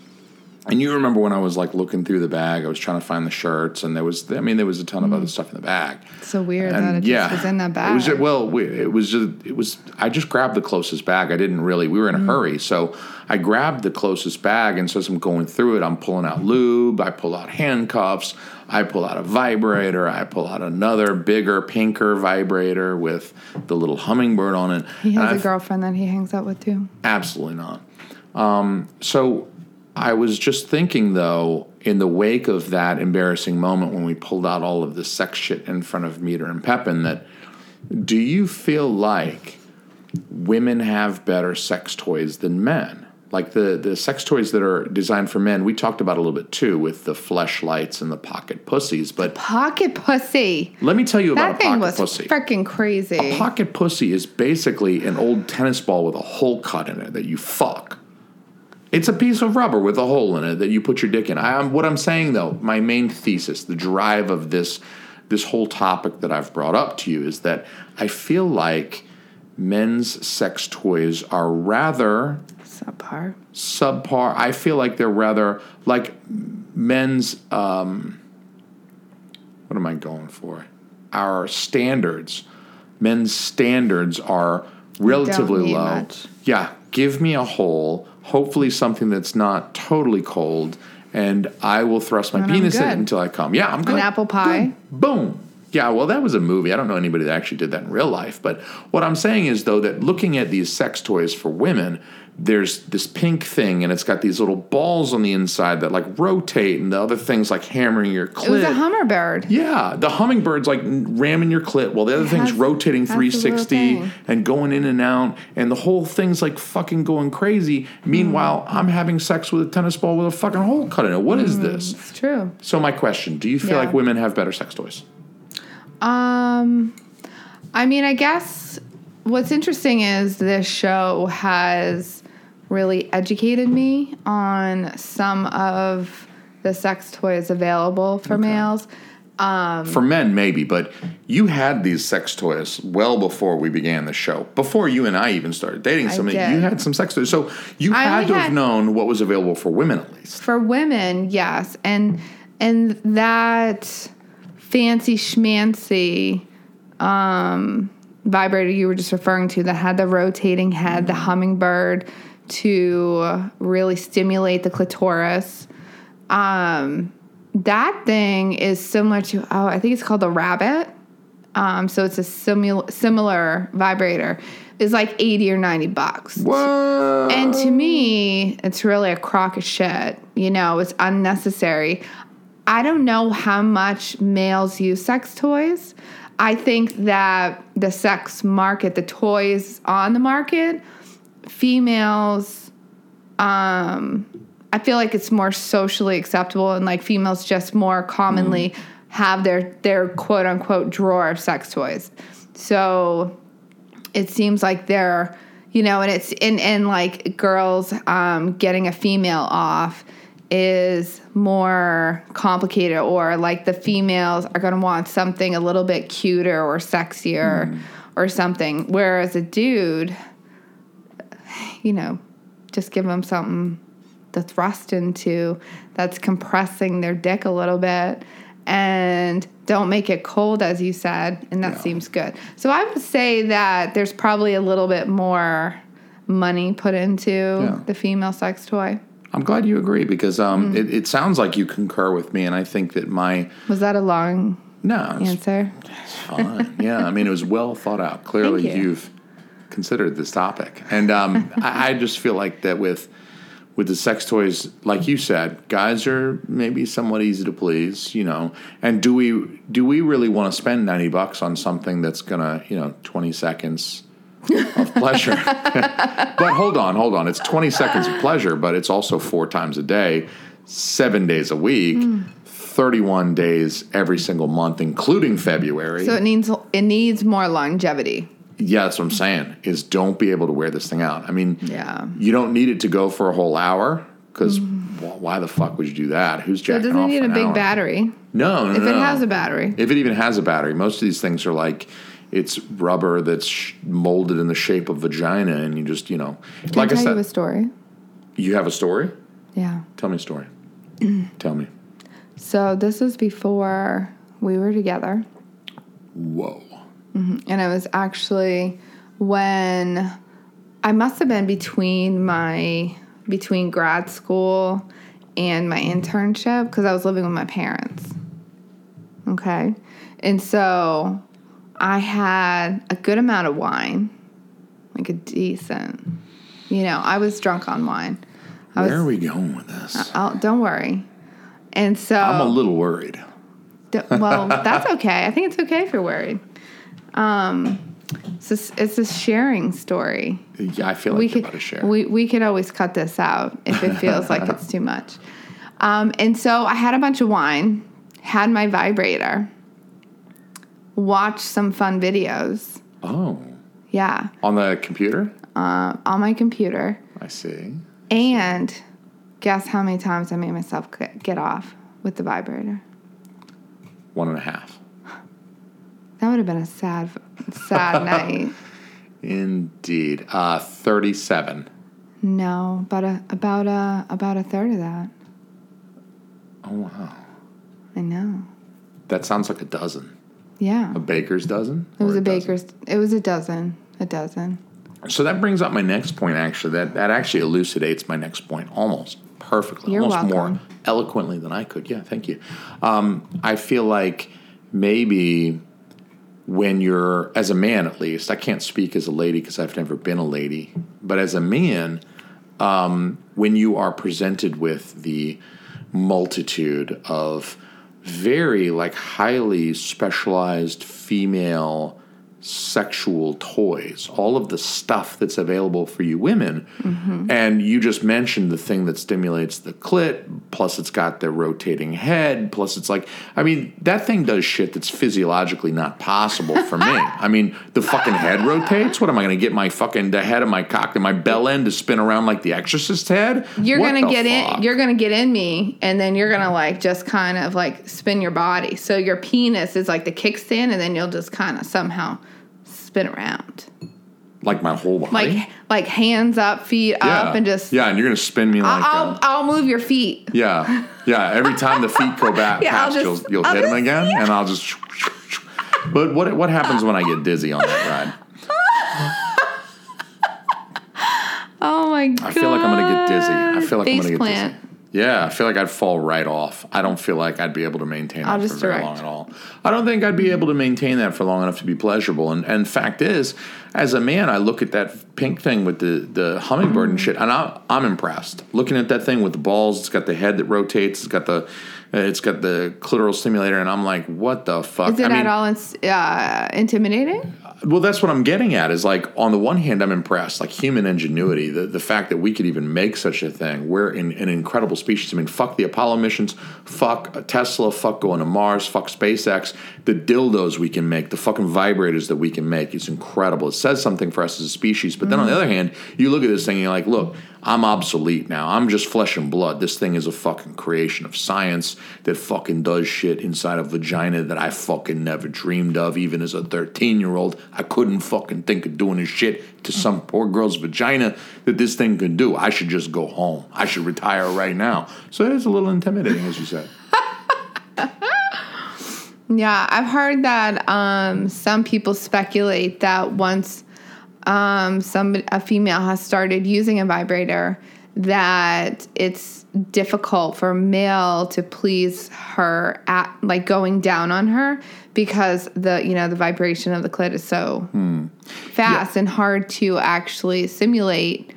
Speaker 1: And you remember when I was like looking through the bag, I was trying to find the shirts, and there was, I mean, there was a ton of other stuff in the bag.
Speaker 2: So weird
Speaker 1: And
Speaker 2: that it just was in that bag.
Speaker 1: It was well, it was just, it was. I just grabbed the closest bag. I didn't really. We were in a
Speaker 2: Mm.
Speaker 1: hurry, so I grabbed the closest bag, and so as I'm going through it, I'm pulling out lube. I pull out handcuffs. I pull out a vibrator. I pull out another bigger, pinker vibrator with the little hummingbird on it.
Speaker 2: he
Speaker 1: And
Speaker 2: has a
Speaker 1: I've-
Speaker 2: girlfriend that he hangs out with too.
Speaker 1: Absolutely not. Um, so I was just thinking, though, in the wake of that embarrassing moment when we pulled out all of the sex shit in front of Meter and Pepin, that do you feel like women have better sex toys than men? Like the, the sex toys that are designed for men, we talked about a little bit too with the fleshlights and the pocket pussies. But
Speaker 2: Pocket pussy.
Speaker 1: let me tell you about
Speaker 2: That
Speaker 1: a
Speaker 2: thing
Speaker 1: pocket
Speaker 2: was
Speaker 1: pussy.
Speaker 2: freaking crazy.
Speaker 1: A Pocket pussy is basically an old tennis ball with a hole cut in it that you fuck. It's a piece of rubber with a hole in it that you put your dick in. I, am what I'm saying though, my main thesis, the drive of this this whole topic that I've brought up to you is that I feel like men's sex toys are rather
Speaker 2: Subpar.
Speaker 1: subpar. I feel like they're rather like men's. Um, what am I going for? Our standards, men's standards are relatively low.
Speaker 2: much.
Speaker 1: Yeah, give me a hole. Hopefully, something that's not totally cold, and I will thrust my
Speaker 2: And
Speaker 1: penis in it until I come. Yeah, I'm good.
Speaker 2: An apple pie.
Speaker 1: Good. Boom. Yeah, well, that was a movie. I don't know anybody that actually did that in real life. But what I'm saying is, though, that looking at these sex toys for women, there's this pink thing, and it's got these little balls on the inside that like rotate, and the other things like hammering your clit.
Speaker 2: It was a hummingbird.
Speaker 1: Yeah, the hummingbird's like ramming your clit while the other thing's
Speaker 2: has-
Speaker 1: rotating
Speaker 2: has the little
Speaker 1: 360
Speaker 2: thing.
Speaker 1: and going in and out, and the whole thing's like fucking going crazy. Meanwhile,
Speaker 2: Mm.
Speaker 1: I'm having sex with a tennis ball with a fucking hole cut in it. What is this?
Speaker 2: It's true.
Speaker 1: So, my question do you feel
Speaker 2: Yeah.
Speaker 1: like women have better sex toys?
Speaker 2: Um, I mean, I guess what's interesting is this show has really educated me on some of the sex toys available for males. Um,
Speaker 1: For men, maybe, but you had these sex toys well before we began the show. Before you and I even started dating, somebody, you had some sex toys. So, you
Speaker 2: I
Speaker 1: had to have known what was available for women at least.
Speaker 2: for women, yes, and and that fancy schmancy um, vibrator you were just referring to that had the rotating head, the hummingbird to really stimulate the clitoris. Um, that thing is similar to oh, I think it's called the rabbit. Um, so it's a simul- similar vibrator. It's like eighty or ninety bucks.
Speaker 1: Whoa.
Speaker 2: And to me, it's really a crock of shit. You know, it's unnecessary. I don't know how much males use sex toys. I think that the sex market, the toys on the market, females, um, I feel like it's more socially acceptable and like females just more commonly have their their quote unquote drawer of sex toys. So it seems like they're you know and it's in and like girls um getting a female off is more complicated or like the females are going to want something a little bit cuter or sexier or something. Whereas a dude you know just give them something to thrust into that's compressing their dick a little bit and don't make it cold as you said and that
Speaker 1: Yeah.
Speaker 2: seems good so i would say that there's probably a little bit more money put into
Speaker 1: Yeah.
Speaker 2: the female sex toy
Speaker 1: I'm glad you agree because
Speaker 2: Mm.
Speaker 1: um, it, it sounds like you concur with me, and I think that my
Speaker 2: was that a long
Speaker 1: no, it's
Speaker 2: answer
Speaker 1: fine. yeah, I mean it was well thought out. Clearly,
Speaker 2: you.
Speaker 1: you've considered this topic, and um, I, I just feel like that with with the sex toys, like you said, guys are maybe somewhat easy to please, you know. And do we do we really want to spend ninety bucks on something that's gonna, you know, twenty seconds of pleasure? but hold on, hold on. It's twenty seconds of pleasure, but it's also four times a day, seven days a week.
Speaker 2: Hmm.
Speaker 1: 31 days every single month including February.
Speaker 2: so it needs it needs more longevity
Speaker 1: Yeah, that's what I'm saying. Is don't be able to wear this thing out. I mean,
Speaker 2: Yeah.
Speaker 1: you don't need it to go for a whole hour because why the fuck would you do that? Who's
Speaker 2: it doesn't need a big
Speaker 1: hour?
Speaker 2: battery
Speaker 1: No, no,
Speaker 2: if
Speaker 1: no.
Speaker 2: it has a battery
Speaker 1: if it even has a battery, most of these things are like it's rubber that's sh- molded in the shape of vagina, and you just you know,
Speaker 2: Can
Speaker 1: like
Speaker 2: I
Speaker 1: I
Speaker 2: tell
Speaker 1: said,
Speaker 2: you a story
Speaker 1: you have a story.
Speaker 2: yeah
Speaker 1: Tell me a story. Tell me.
Speaker 2: so this was before we were together
Speaker 1: Whoa. Mm-hmm.
Speaker 2: and it was actually when I must have been between my between grad school and my internship because I was living with my parents. Okay. And so I had a good amount of wine, like a decent. You know, I was drunk on wine. I
Speaker 1: Where
Speaker 2: was
Speaker 1: are we going with this?
Speaker 2: oh, don't worry. And so
Speaker 1: I'm a little worried.
Speaker 2: Well, that's okay. I think it's okay if you're worried. Um, it's this, it's a sharing story.
Speaker 1: Yeah, I feel like
Speaker 2: We could
Speaker 1: about to share.
Speaker 2: we we could always cut this out if it feels like it's too much. Um, and so I had a bunch of wine, had my vibrator, watched some fun videos.
Speaker 1: oh,
Speaker 2: Yeah,
Speaker 1: on the computer.
Speaker 2: uh, on my computer.
Speaker 1: I see.
Speaker 2: And guess how many times I made myself get off with the vibrator?
Speaker 1: One and a half.
Speaker 2: That would have been a sad, sad night.
Speaker 1: Indeed. Uh, 37.
Speaker 2: No, about a about a about a third of that.
Speaker 1: Oh, wow.
Speaker 2: I know.
Speaker 1: That sounds like a dozen.
Speaker 2: Yeah,
Speaker 1: A baker's dozen?
Speaker 2: it was a
Speaker 1: dozen?
Speaker 2: baker's. It was a dozen. A dozen.
Speaker 1: So that brings up my next point, actually. That, that actually elucidates my next point almost perfectly.
Speaker 2: You're
Speaker 1: almost
Speaker 2: welcome.
Speaker 1: more eloquently than I could. Yeah, thank you. Um, I feel like maybe when you're, as a man at least, I can't speak as a lady because I've never been a lady, but as a man, um, when you are presented with the multitude of very like highly specialized female sexual toys, all of the stuff that's available for you women. Mm-hmm. And you just mentioned the thing that stimulates the clit, plus it's got the rotating head, plus it's like, I mean, that thing does shit that's physiologically not possible for me. I mean, the fucking head rotates. What am I going to get my fucking, the head of my cock and my bell end to spin around like the exorcist head?
Speaker 2: You're gonna get
Speaker 1: fuck?
Speaker 2: in. You're gonna get in me, and then you're gonna like just kind of like spin your body. So your penis is like the kickstand, and then you'll just kind of somehow spin around,
Speaker 1: like my whole body.
Speaker 2: like like hands up, feet up, and just.
Speaker 1: yeah, and you're gonna spin me like
Speaker 2: I'll
Speaker 1: uh,
Speaker 2: I'll move your feet.
Speaker 1: yeah, yeah. Every time the feet go back
Speaker 2: Yeah,
Speaker 1: past,
Speaker 2: just-
Speaker 1: you'll you'll hit them
Speaker 2: just-
Speaker 1: again, and I'll just. But what what happens when I get dizzy on that ride?
Speaker 2: Oh my god!
Speaker 1: I feel like I'm gonna get dizzy. I feel like I'm gonna get
Speaker 2: plant.
Speaker 1: dizzy. Yeah, I feel like I'd fall right off. I don't feel like I'd be able to maintain
Speaker 2: I'll
Speaker 1: that for very
Speaker 2: direct.
Speaker 1: long at all. I don't think I'd be able to maintain that for long enough to be pleasurable. And and fact is, as a man, I look at that pink thing with the the hummingbird and shit, and I, I'm impressed. Looking at that thing with the balls, it's got the head that rotates, it's got the it's got the clitoral stimulator, and I'm like, what the fuck?
Speaker 2: Is it
Speaker 1: I mean,
Speaker 2: at all ins- uh, intimidating?
Speaker 1: Well, that's what I'm getting at. Is like on the one hand, I'm impressed, like human ingenuity, the the fact that we could even make such a thing. We're in, an incredible species. I mean, fuck the Apollo missions, fuck Tesla, fuck going to Mars, fuck SpaceX. The dildos we can make, the fucking vibrators that we can make, It's incredible. It says something for us as a species. But then on the mm. other hand, you look at this thing and you're like, look, I'm obsolete now. I'm just flesh and blood. This thing is a fucking creation of science that fucking does shit inside a vagina that I fucking never dreamed of. Even as a 13 year old, I couldn't fucking think of doing this shit to some poor girl's vagina that this thing could do. I should just go home. I should retire right now. So it is a little intimidating, as you said.
Speaker 2: Yeah, I've heard that um, some people speculate that once um, some a female has started using a vibrator, that it's difficult for a male to please her at like going down on her because the you know the vibration of the clit is so fast and hard to actually simulate.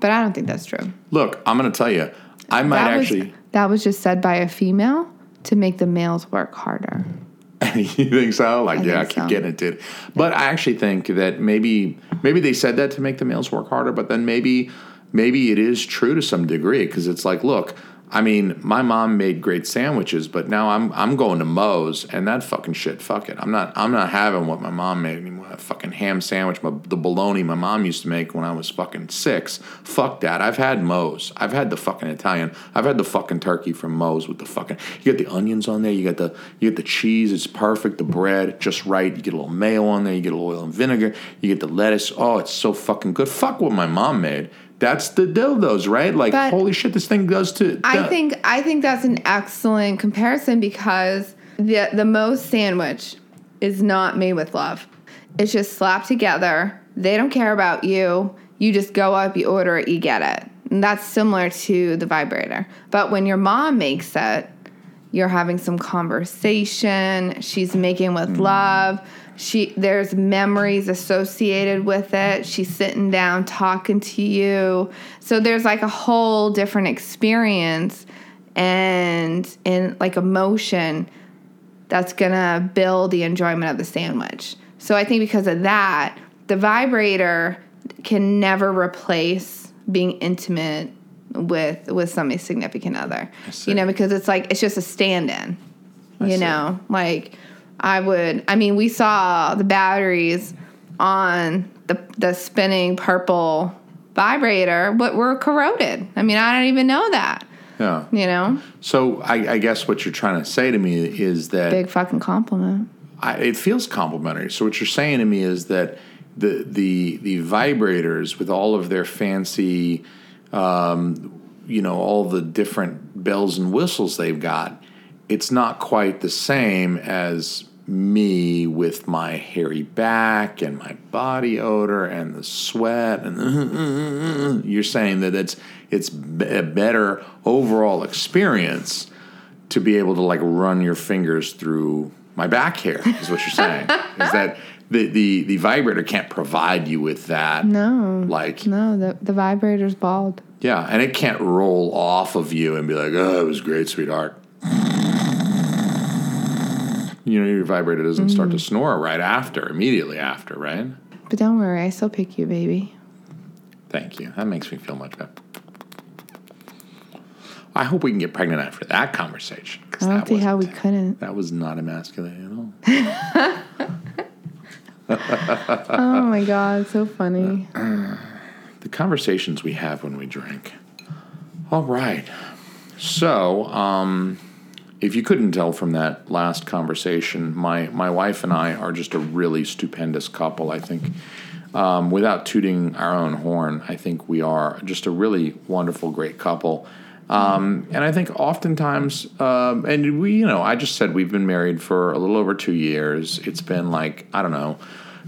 Speaker 2: But I don't think that's true.
Speaker 1: Look, I'm going to tell you, I might
Speaker 2: that
Speaker 1: actually.
Speaker 2: was that was just said by a female to make the males work harder.
Speaker 1: you think so? Like,
Speaker 2: I
Speaker 1: yeah, I keep
Speaker 2: so.
Speaker 1: getting it, dude. But I actually think that maybe maybe they said that to make the males work harder, but then maybe maybe it is true to some degree because it's like, look, I mean, my mom made great sandwiches, but now I'm I'm going to Moe's and that fucking shit. Fuck it, I'm not I'm not having what my mom made anymore. That fucking ham sandwich, my, the bologna my mom used to make when I was fucking six. Fuck that. I've had Moe's. I've had the fucking Italian. I've had the fucking turkey from Moe's with the fucking. You get the onions on there. You get the you get the cheese. It's perfect. The bread just right. You get a little mayo on there. You get a little oil and vinegar. You get the lettuce. Oh, it's so fucking good. Fuck what my mom made. That's the dildos, right? Like,
Speaker 2: But-
Speaker 1: holy shit, this thing goes to.
Speaker 2: I think I think that's an excellent comparison because the the Moe's sandwich is not made with love. It's just slapped together. They don't care about you. You just go up, you order it, you get it. And that's similar to the vibrator. But when your mom makes it, you're having some conversation. She's making with mm-hmm. love. She there's memories associated with it. She's sitting down talking to you. So there's like a whole different experience and in like emotion that's gonna build the enjoyment of the sandwich. So I think because of that, the vibrator can never replace being intimate with with somebody's significant other. You know, because it's like it's just a stand-in. you
Speaker 1: see.
Speaker 2: know, like I would. I mean, we saw the batteries on the the spinning purple vibrator, but were corroded. I mean, I don't even know that.
Speaker 1: Yeah.
Speaker 2: You know,
Speaker 1: So I, I guess what you're trying to say to me is that
Speaker 2: big fucking compliment.
Speaker 1: I, it feels complimentary. So what you're saying to me is that the the the vibrators with all of their fancy, um, you know, all the different bells and whistles they've got, it's not quite the same as me with my hairy back and my body odor and the sweat and you're saying that it's it's a better overall experience to be able to like run your fingers through my back hair is what you're saying is that the, the the vibrator can't provide you with that
Speaker 2: No.
Speaker 1: like
Speaker 2: No, the the vibrator's bald.
Speaker 1: yeah and it can't roll off of you and be like oh it was great sweetheart you know your vibrator doesn't start to snore right after immediately after right
Speaker 2: But don't worry, I still pick you, baby.
Speaker 1: thank you that makes me feel much better I hope we can get pregnant after that conversation.
Speaker 2: I don't see how we couldn't.
Speaker 1: That was not emasculating at all.
Speaker 2: Oh my god, so funny.
Speaker 1: the conversations we have when we drink. All right. So, um, if you couldn't tell from that last conversation, my, my wife and I are just a really stupendous couple. I think, um, without tooting our own horn, I think we are just a really wonderful, great couple. Um, and I think oftentimes, um, and we, you know, I just said we've been married for a little over two years. It's been like, I don't know,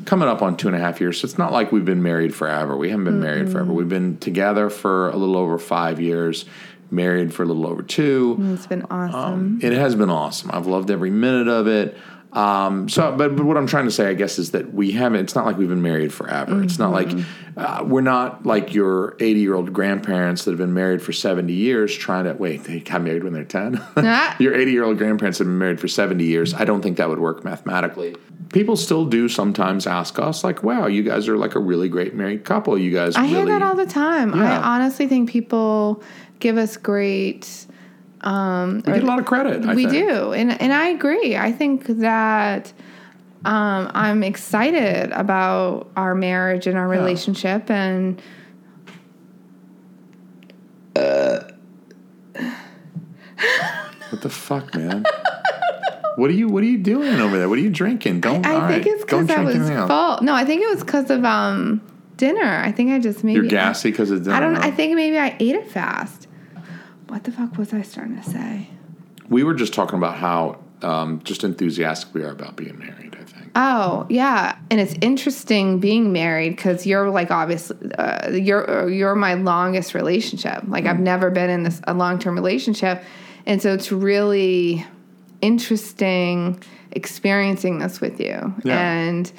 Speaker 1: coming up on two and a half years. So it's not like we've been married forever. We haven't been married forever. We've been together for a little over five years, married for a little over two.
Speaker 2: It's been awesome.
Speaker 1: It has been awesome. I've loved every minute of it. Um, so, but, but what I'm trying to say, I guess, is that we haven't. It's not like we've been married forever. It's not like uh, we're not like your 80 year old grandparents that have been married for 70 years, trying to wait. They got married when they're 10.
Speaker 2: Ah.
Speaker 1: your 80 year old grandparents have been married for 70 years. I don't think that would work mathematically. People still do sometimes ask us, like, "Wow, you guys are like a really great married couple. You guys
Speaker 2: I
Speaker 1: really."
Speaker 2: hear that all the time.
Speaker 1: Yeah.
Speaker 2: I honestly think people give us great. Um,
Speaker 1: we get a lot of credit. I
Speaker 2: we
Speaker 1: think.
Speaker 2: do, and and I agree. I think that um, I'm excited about our marriage and our relationship, and
Speaker 1: What the fuck, man? What are you What are you doing over there? What are you drinking? Don't.
Speaker 2: I
Speaker 1: all
Speaker 2: think
Speaker 1: right,
Speaker 2: it's because I was full. No, I think it was because of um dinner. I think I just maybe
Speaker 1: You're gassy because of dinner.
Speaker 2: I don't. I think maybe I ate it fast. What the fuck was I starting to say?
Speaker 1: we were just talking about how um, just enthusiastic we are about being married. I think.
Speaker 2: Oh yeah, and it's interesting being married because you're like obviously uh, you're uh, you're my longest relationship. Like
Speaker 1: Mm.
Speaker 2: I've never been in this a long term relationship, and so it's really interesting experiencing this with you
Speaker 1: Yeah.
Speaker 2: and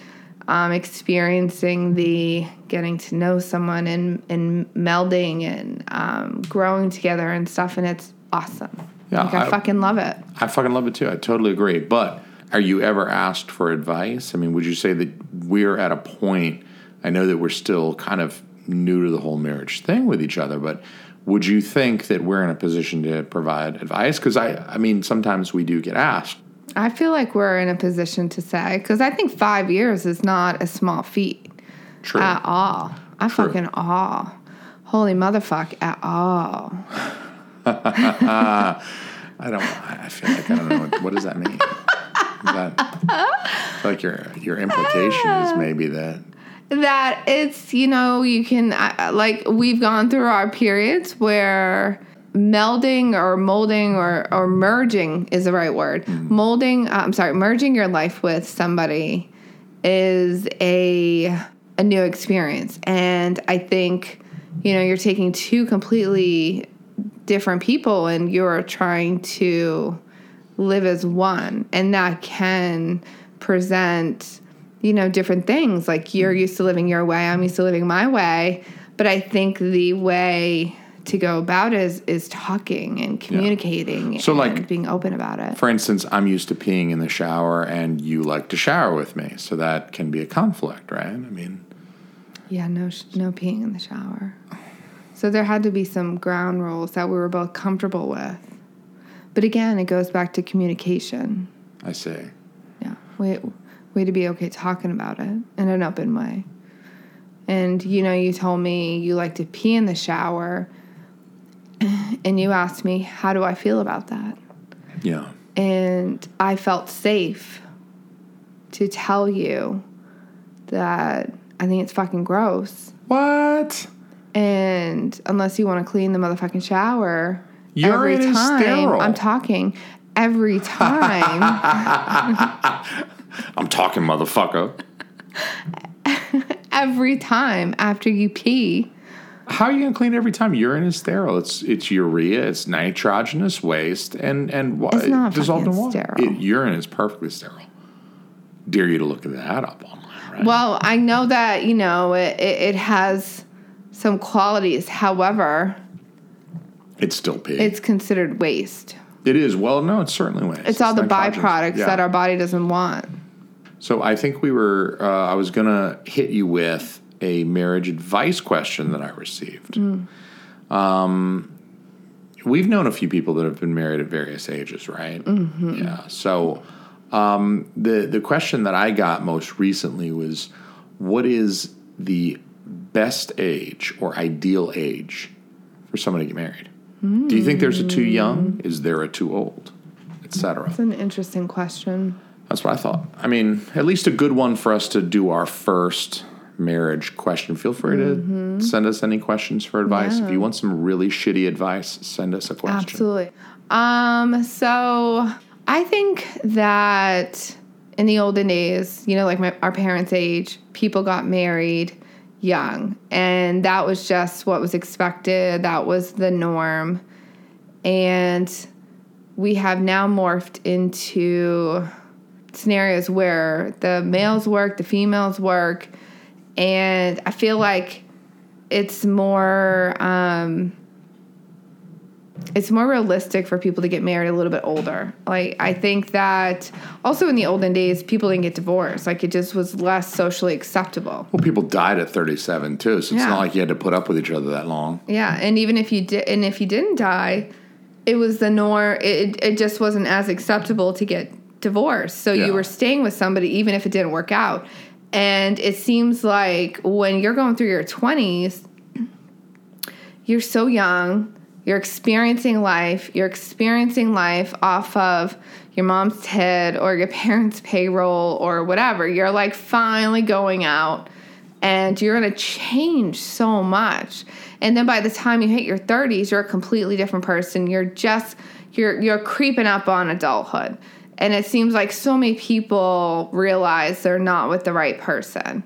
Speaker 2: um, experiencing the getting to know someone and and melding and um, growing together and stuff, and it's awesome.
Speaker 1: Yeah,
Speaker 2: like I,
Speaker 1: I-
Speaker 2: fucking love it.
Speaker 1: I fucking love it too. I totally agree. But are you ever asked for advice? I mean, would you say that we're at a point? I know that we're still kind of new to the whole marriage thing with each other, but would you think that we're in a position to provide advice? Because I, I mean, sometimes we do get asked.
Speaker 2: I feel like we're in a position to say because I think five years is not a small feat
Speaker 1: True.
Speaker 2: at all. I
Speaker 1: True.
Speaker 2: fucking all. Holy motherfuck at all.
Speaker 1: I don't. I feel like I don't know. What, what does that mean? That like your your implication is uh, maybe that
Speaker 2: That it's you know you can I- like we've gone through our periods where melding or molding or or merging is the right word. Molding. uh, I'm sorry, merging your life with somebody is a a new experience, and I think you know you're taking two completely different people and you're trying to live as one. And that can present you know different things. Like you're used to living your way i'm used to living my way. But i think the way to go about is is talking and communicating
Speaker 1: So,
Speaker 2: and
Speaker 1: like-
Speaker 2: being open about it
Speaker 1: For instance, I'm used to peeing in the shower and you like to shower with me. So that can be a conflict, right? I mean,
Speaker 2: yeah no no peeing in the shower so there had to be some ground rules that we were both comfortable with but again it goes back to communication
Speaker 1: I say,
Speaker 2: Yeah, way way to be okay talking about it in an open way. And you know, you told me you like to pee in the shower, and you asked me how do I feel about that,
Speaker 1: yeah.
Speaker 2: and I felt safe to tell you that I think it's fucking gross.
Speaker 1: What?
Speaker 2: And unless you want to clean the motherfucking shower
Speaker 1: Urine
Speaker 2: every time,
Speaker 1: sterile.
Speaker 2: I'm talking every time.
Speaker 1: I'm talking, motherfucker.
Speaker 2: every time after you pee.
Speaker 1: How are you gonna clean it every time? Urine is sterile. It's it's urea. It's nitrogenous waste, and and wa-
Speaker 2: It's not
Speaker 1: dissolved in water.
Speaker 2: sterile.
Speaker 1: It, urine is perfectly sterile. Dare you to look that up online, right?
Speaker 2: Well, I know that you know it, it, it has some qualities. However,
Speaker 1: it's still pee.
Speaker 2: it's considered waste.
Speaker 1: it is. Well, no, it's certainly waste.
Speaker 2: It's all the byproducts
Speaker 1: Yeah.
Speaker 2: that our body doesn't want.
Speaker 1: So I think we were. Uh, I was gonna hit you with a marriage advice question that I received. Um, we've known a few people that have been married at various ages, right? Mm-hmm. Yeah. So um, the the question that I got most recently was, what is the best age or ideal age for someone to get married? Do you think there's a too young? Is there a too old? Etc.
Speaker 2: It's an interesting question.
Speaker 1: That's what I thought. I mean, at least a good one for us to do our first marriage question. Feel free to send us any questions for advice. If you want some really shitty advice, send us a question.
Speaker 2: Absolutely. Um, so I think that in the olden days, you know, like my, our parents' age, people got married young, and that was just what was expected. That was the norm, and we have now morphed into scenarios where the males work, the females work, and I feel like it's more. Um, it's more realistic for people to get married a little bit older. Like I think that also in the olden days, people didn't get divorced. Like it just was less socially acceptable.
Speaker 1: Well, people died at 37 too, so it's
Speaker 2: Yeah.
Speaker 1: not like you had to put up with each other that long.
Speaker 2: Yeah, and even if you did, and if you didn't die, it was the norm. It it just wasn't as acceptable to get divorced. So
Speaker 1: Yeah.
Speaker 2: you were staying with somebody even if it didn't work out. And it seems like when you're going through your twenties, you're so young. You're experiencing life. You're experiencing life off of your mom's TID or your parents' payroll or whatever. You're like finally going out and you're going to change so much. And then by the time you hit your 30s, you're a completely different person. You're just you're you're creeping up on adulthood. And it seems like so many people realize they're not with the right person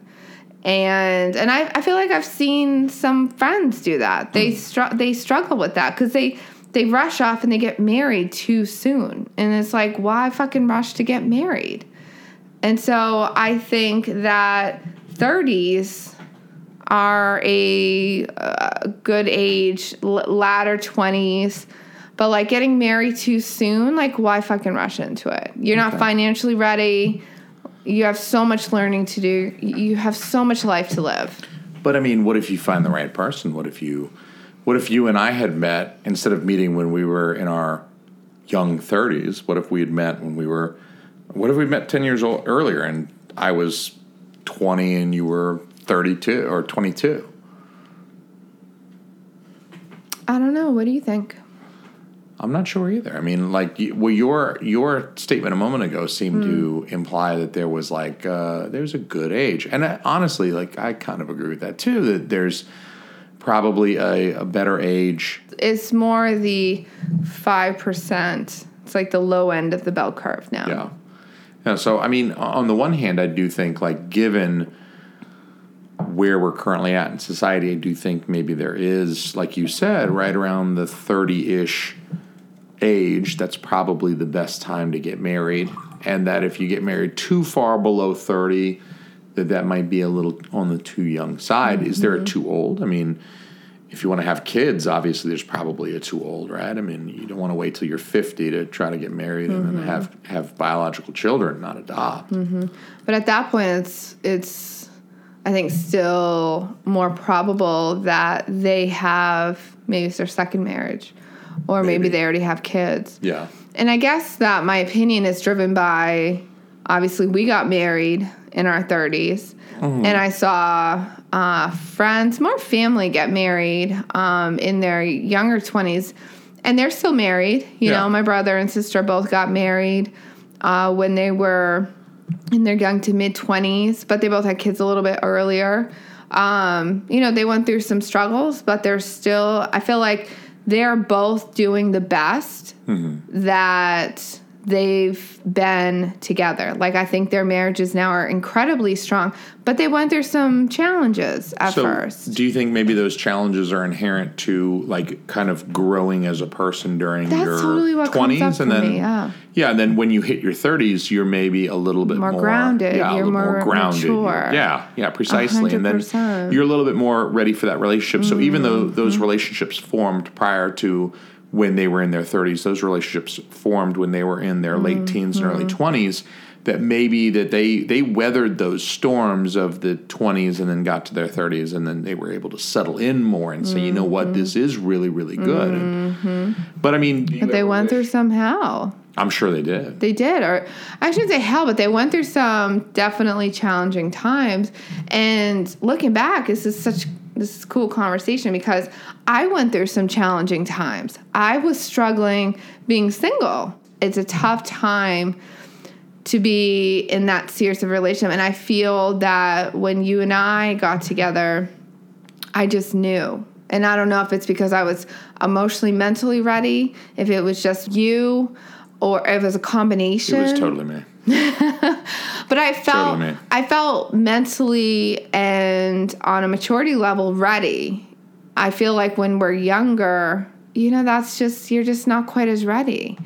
Speaker 2: and and I, I feel like I've seen some friends do that. They hmm. str- they struggle with that because they they rush off and they get married too soon, and it's like why fucking rush to get married? And so I think that thirties are a, a good age, l- latter twenties. But like getting married too soon, like why fucking rush into it? You're not
Speaker 1: Okay.
Speaker 2: financially ready you have so much learning to do you have so much life to live
Speaker 1: But I mean, what if you find the right person? What if you, what if you and I had met instead of meeting when we were in our young thirties? What if we had met when we were, what if we met ten years old earlier and I was twenty and you were thirty-two or twenty-two?
Speaker 2: i don't know what do you think
Speaker 1: I'm not sure either. I mean, like, well, your your statement a moment ago seemed to imply that there was like uh, there's a good age, and I, honestly, like, I kind of agree with that too. That there's probably a, a better age.
Speaker 2: it's more the 5% it's like the low end of the bell curve now
Speaker 1: Yeah. Yeah. So, I mean, on the one hand, I do think, like, given where we're currently at in society, I do think maybe there is, like you said, right around the 30 ish age, that's probably the best time to get married. And that if you get married too far below 30, that that might be a little on the too young side. Is there a mm-hmm. too old? I mean, if you want to have kids, obviously there's probably a too old, right? I mean, you don't want to wait till you're 50 to try to get married and then mm-hmm. have have biological children, not adopt. Mm-hmm.
Speaker 2: but at that point it's it's i think still more probable that they have maybe it's their second marriage or maybe,
Speaker 1: Maybe.
Speaker 2: they already have kids
Speaker 1: Yeah.
Speaker 2: And I guess that my opinion is driven by obviously we got married in our 30s, and I saw uh, friends, more family get married um, in their younger 20s, and they're still married. You
Speaker 1: Yeah.
Speaker 2: know, my brother and sister both got married uh, when they were in their young to mid 20s, but they both had kids a little bit earlier. Um, you know, they went through some struggles, but they're still, I feel like they're both doing the best mm-hmm. that they've been together. Like, I think their marriages now are incredibly strong, but they went through some challenges at
Speaker 1: So,
Speaker 2: first.
Speaker 1: do you think maybe those challenges are inherent to like kind of growing as a person during
Speaker 2: That's
Speaker 1: your
Speaker 2: totally
Speaker 1: 20s
Speaker 2: up
Speaker 1: and then
Speaker 2: me, yeah.
Speaker 1: yeah, and then when you hit your 30s, you're maybe a little bit
Speaker 2: More
Speaker 1: more,
Speaker 2: grounded,
Speaker 1: Yeah,
Speaker 2: you're
Speaker 1: little
Speaker 2: more
Speaker 1: grounded.
Speaker 2: mature.
Speaker 1: Yeah, yeah, precisely. And then you're a little bit more ready for that relationship. So even though
Speaker 2: Mm-hmm.
Speaker 1: those relationships formed prior to when they were in their 30s, those relationships formed when they were in their late teens and early
Speaker 2: Mm-hmm.
Speaker 1: 20s. That maybe that they they weathered those storms of the 20s and then got to their 30s and then they were able to settle in more and say, you know what, this is really really good. And- but I mean,
Speaker 2: Mm-hmm. But they went
Speaker 1: wish-
Speaker 2: through some hell.
Speaker 1: I'm sure they did.
Speaker 2: They did, or I shouldn't say hell, but they went through some definitely challenging times. And looking back, this is such this is cool conversation because I went through some challenging times. I was struggling being single. It's a tough time to be in that serious of relationship, and I feel that when you and I got together, I just knew. And I don't know if it's because I was emotionally, mentally ready, if it was just you, or if it was a combination.
Speaker 1: It was totally me.
Speaker 2: But I felt
Speaker 1: Totally.
Speaker 2: I felt mentally and on a maturity level ready. I feel like when we're younger, you know, that's just you're just not quite as ready.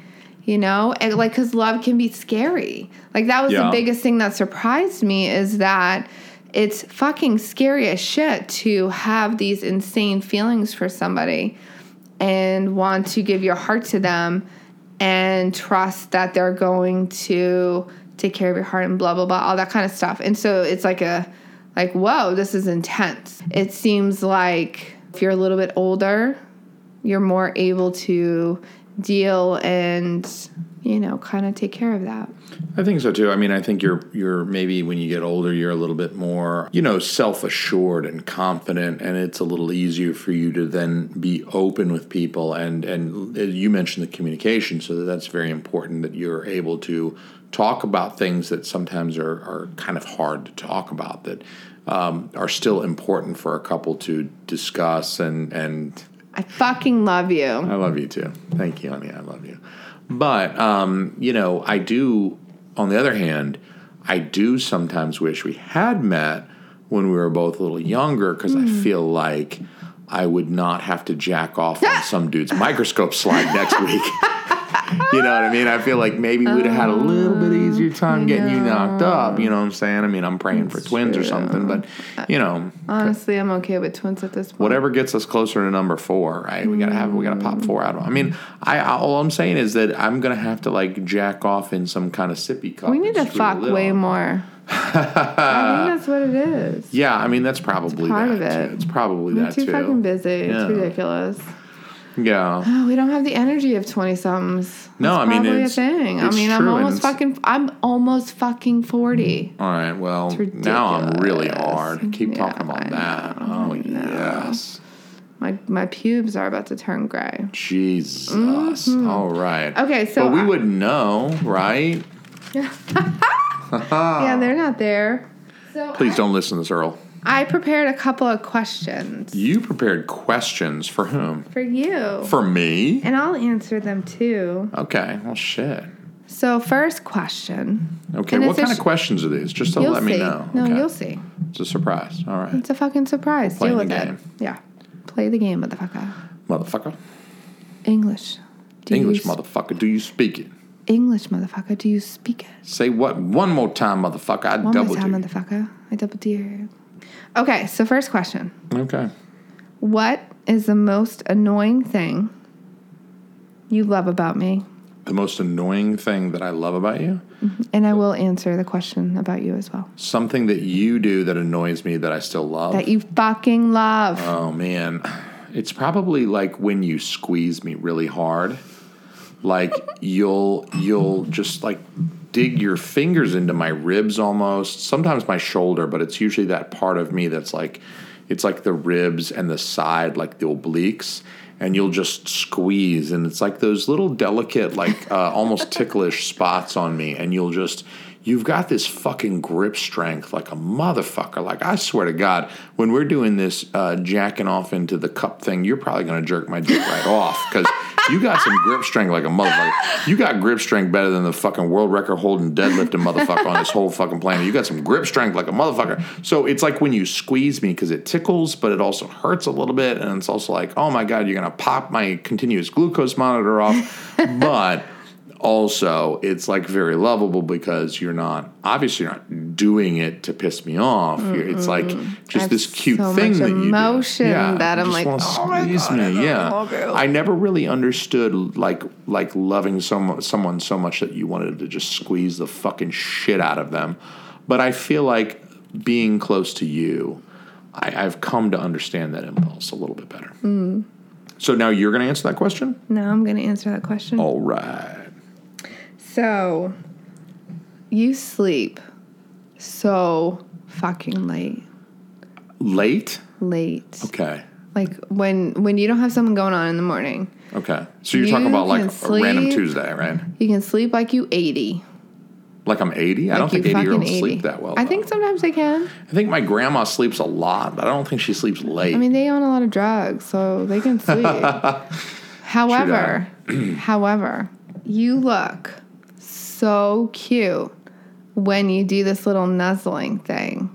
Speaker 2: You know, and like because love can be scary. Like that was the biggest thing that surprised me is that it's fucking scary as shit to have these insane feelings for somebody and want to give your heart to them and trust that they're going to take care of your heart and blah blah blah all that kind of stuff and so it's like a like whoa this is intense it seems like if you're a little bit older you're more able to deal and you know kind of take care of that.
Speaker 1: I think so too. I mean, I think you're you're maybe when you get older, you're a little bit more, you know, self assured and confident, and it's a little easier for you to then be open with people. And and you mentioned the communication, so that's very important that you're able to talk about things that sometimes are are kind of hard to talk about that um, are still important for a couple to discuss and and
Speaker 2: I fucking love you.
Speaker 1: I love you too. Thank you, honey. I love you. But um, you know, I do. On the other hand, I do sometimes wish we had met when we were both a little younger because I feel like I would not have to jack off on some dude's microscope slide next week. you know what I mean? I feel like maybe we'd have had a little bit easier oh, time getting you knocked up. You know what I'm saying? I mean, I'm praying for twins or something, but uh, you know,
Speaker 2: Honestly, I'm okay with twins at this point.
Speaker 1: whatever gets us closer to number four, right? We gotta have we gotta pop four out of. 'em. I mean, I all I'm saying is that I'm gonna have to like jack off in some kind of sippy cup.
Speaker 2: We need to fuck way more. I think that's what it is.
Speaker 1: Yeah, I mean that's probably
Speaker 2: part
Speaker 1: that
Speaker 2: of it.
Speaker 1: too. It's probably
Speaker 2: We're
Speaker 1: that
Speaker 2: too
Speaker 1: too.
Speaker 2: fucking busy.
Speaker 1: Yeah.
Speaker 2: It's ridiculous.
Speaker 1: Yeah.
Speaker 2: Oh, we don't have the energy of twenty somethings.
Speaker 1: No, I mean,
Speaker 2: probably
Speaker 1: it's-
Speaker 2: a thing. I mean, I'm almost fucking. I'm almost fucking forty.
Speaker 1: All right. Well, now I'm really hard. Keep
Speaker 2: Yeah,
Speaker 1: talking about
Speaker 2: I
Speaker 1: that.
Speaker 2: know,
Speaker 1: oh
Speaker 2: I
Speaker 1: yes.
Speaker 2: My my pubes are about to turn gray.
Speaker 1: Jesus. All right.
Speaker 2: Mm-hmm. Okay, so
Speaker 1: But we
Speaker 2: I-
Speaker 1: would know, right?
Speaker 2: yeah, they're not there. So
Speaker 1: Please don't listen to this, Earl.
Speaker 2: I prepared a couple of questions
Speaker 1: You prepared questions for whom?
Speaker 2: for you,
Speaker 1: For me?
Speaker 2: and I'll answer them too.
Speaker 1: Okay. Well, shit.
Speaker 2: So first question.
Speaker 1: Okay.
Speaker 2: And
Speaker 1: What kind of questions are these? Just to
Speaker 2: You'll
Speaker 1: let
Speaker 2: see.
Speaker 1: me know.
Speaker 2: No,
Speaker 1: Okay.
Speaker 2: you'll see.
Speaker 1: It's a surprise. All right.
Speaker 2: It's a fucking surprise. Deal
Speaker 1: the
Speaker 2: with
Speaker 1: game.
Speaker 2: it. Yeah. Play the game, motherfucker.
Speaker 1: Motherfucker.
Speaker 2: English. Do
Speaker 1: English,
Speaker 2: you s-
Speaker 1: motherfucker. Do you speak it?
Speaker 2: English, motherfucker. Do you speak it?
Speaker 1: Say what? One more time, motherfucker. I
Speaker 2: One
Speaker 1: double
Speaker 2: more time, motherfucker. I double dare. Okay, so first question.
Speaker 1: Okay.
Speaker 2: What is the most annoying thing you love about me?
Speaker 1: The most annoying thing that I love about you? Mm-hmm.
Speaker 2: And I will answer the question about you as well.
Speaker 1: Something that you do that annoys me that I still love.
Speaker 2: That you fucking love.
Speaker 1: Oh man, it's probably like when you squeeze me really hard. Like you'll you'll just like dig your fingers into my ribs almost. Sometimes my shoulder, but it's usually that part of me that's like it's like the ribs and the side, like the obliques. And you'll just squeeze, and it's like those little delicate, like uh, almost ticklish spots on me, and you'll just you've got this fucking grip strength like a motherfucker. Like I swear to God, when we're doing this uh, jacking off into the cup thing, you're probably gonna jerk my dick right off because you got some grip strength like a motherfucker. You got grip strength better than the fucking world record holding deadlifting motherfucker on this whole fucking planet. You got some grip strength like a motherfucker. So it's like when you squeeze me because it tickles, but it also hurts a little bit, and it's also like, oh my God, you're gonna pop my continuous glucose monitor off, but also it's like very lovable because you're not obviously you're not doing it to piss me off. You're, it's like just
Speaker 2: have
Speaker 1: this cute
Speaker 2: so
Speaker 1: thing that you
Speaker 2: emotion
Speaker 1: do. Yeah,
Speaker 2: that I'm like, "Oh my God, I
Speaker 1: me. Yeah. I never really understood like like loving some someone so much that you wanted to just squeeze the fucking shit out of them. But I feel like being close to you, I, I've come to understand that impulse a little bit better.
Speaker 2: Mm.
Speaker 1: So now you're going to answer that question.
Speaker 2: No, I'm going to answer that question.
Speaker 1: All right.
Speaker 2: So, you sleep so fucking late.
Speaker 1: Late.
Speaker 2: Late.
Speaker 1: Okay.
Speaker 2: Like when when you don't have something going on in the morning.
Speaker 1: Okay. So you're
Speaker 2: You
Speaker 1: talking about like
Speaker 2: can
Speaker 1: a random. Tuesday, right?
Speaker 2: You can sleep like you 80.
Speaker 1: Like I'm 80. I don't think 80 year olds
Speaker 2: fucking
Speaker 1: sleep that well.
Speaker 2: I
Speaker 1: though.
Speaker 2: think sometimes they can.
Speaker 1: I think my grandma sleeps a lot, but I don't think she sleeps late.
Speaker 2: I mean, they own a lot of drugs, so they can sleep. however, however, you look so cute when you do this little nuzzling thing.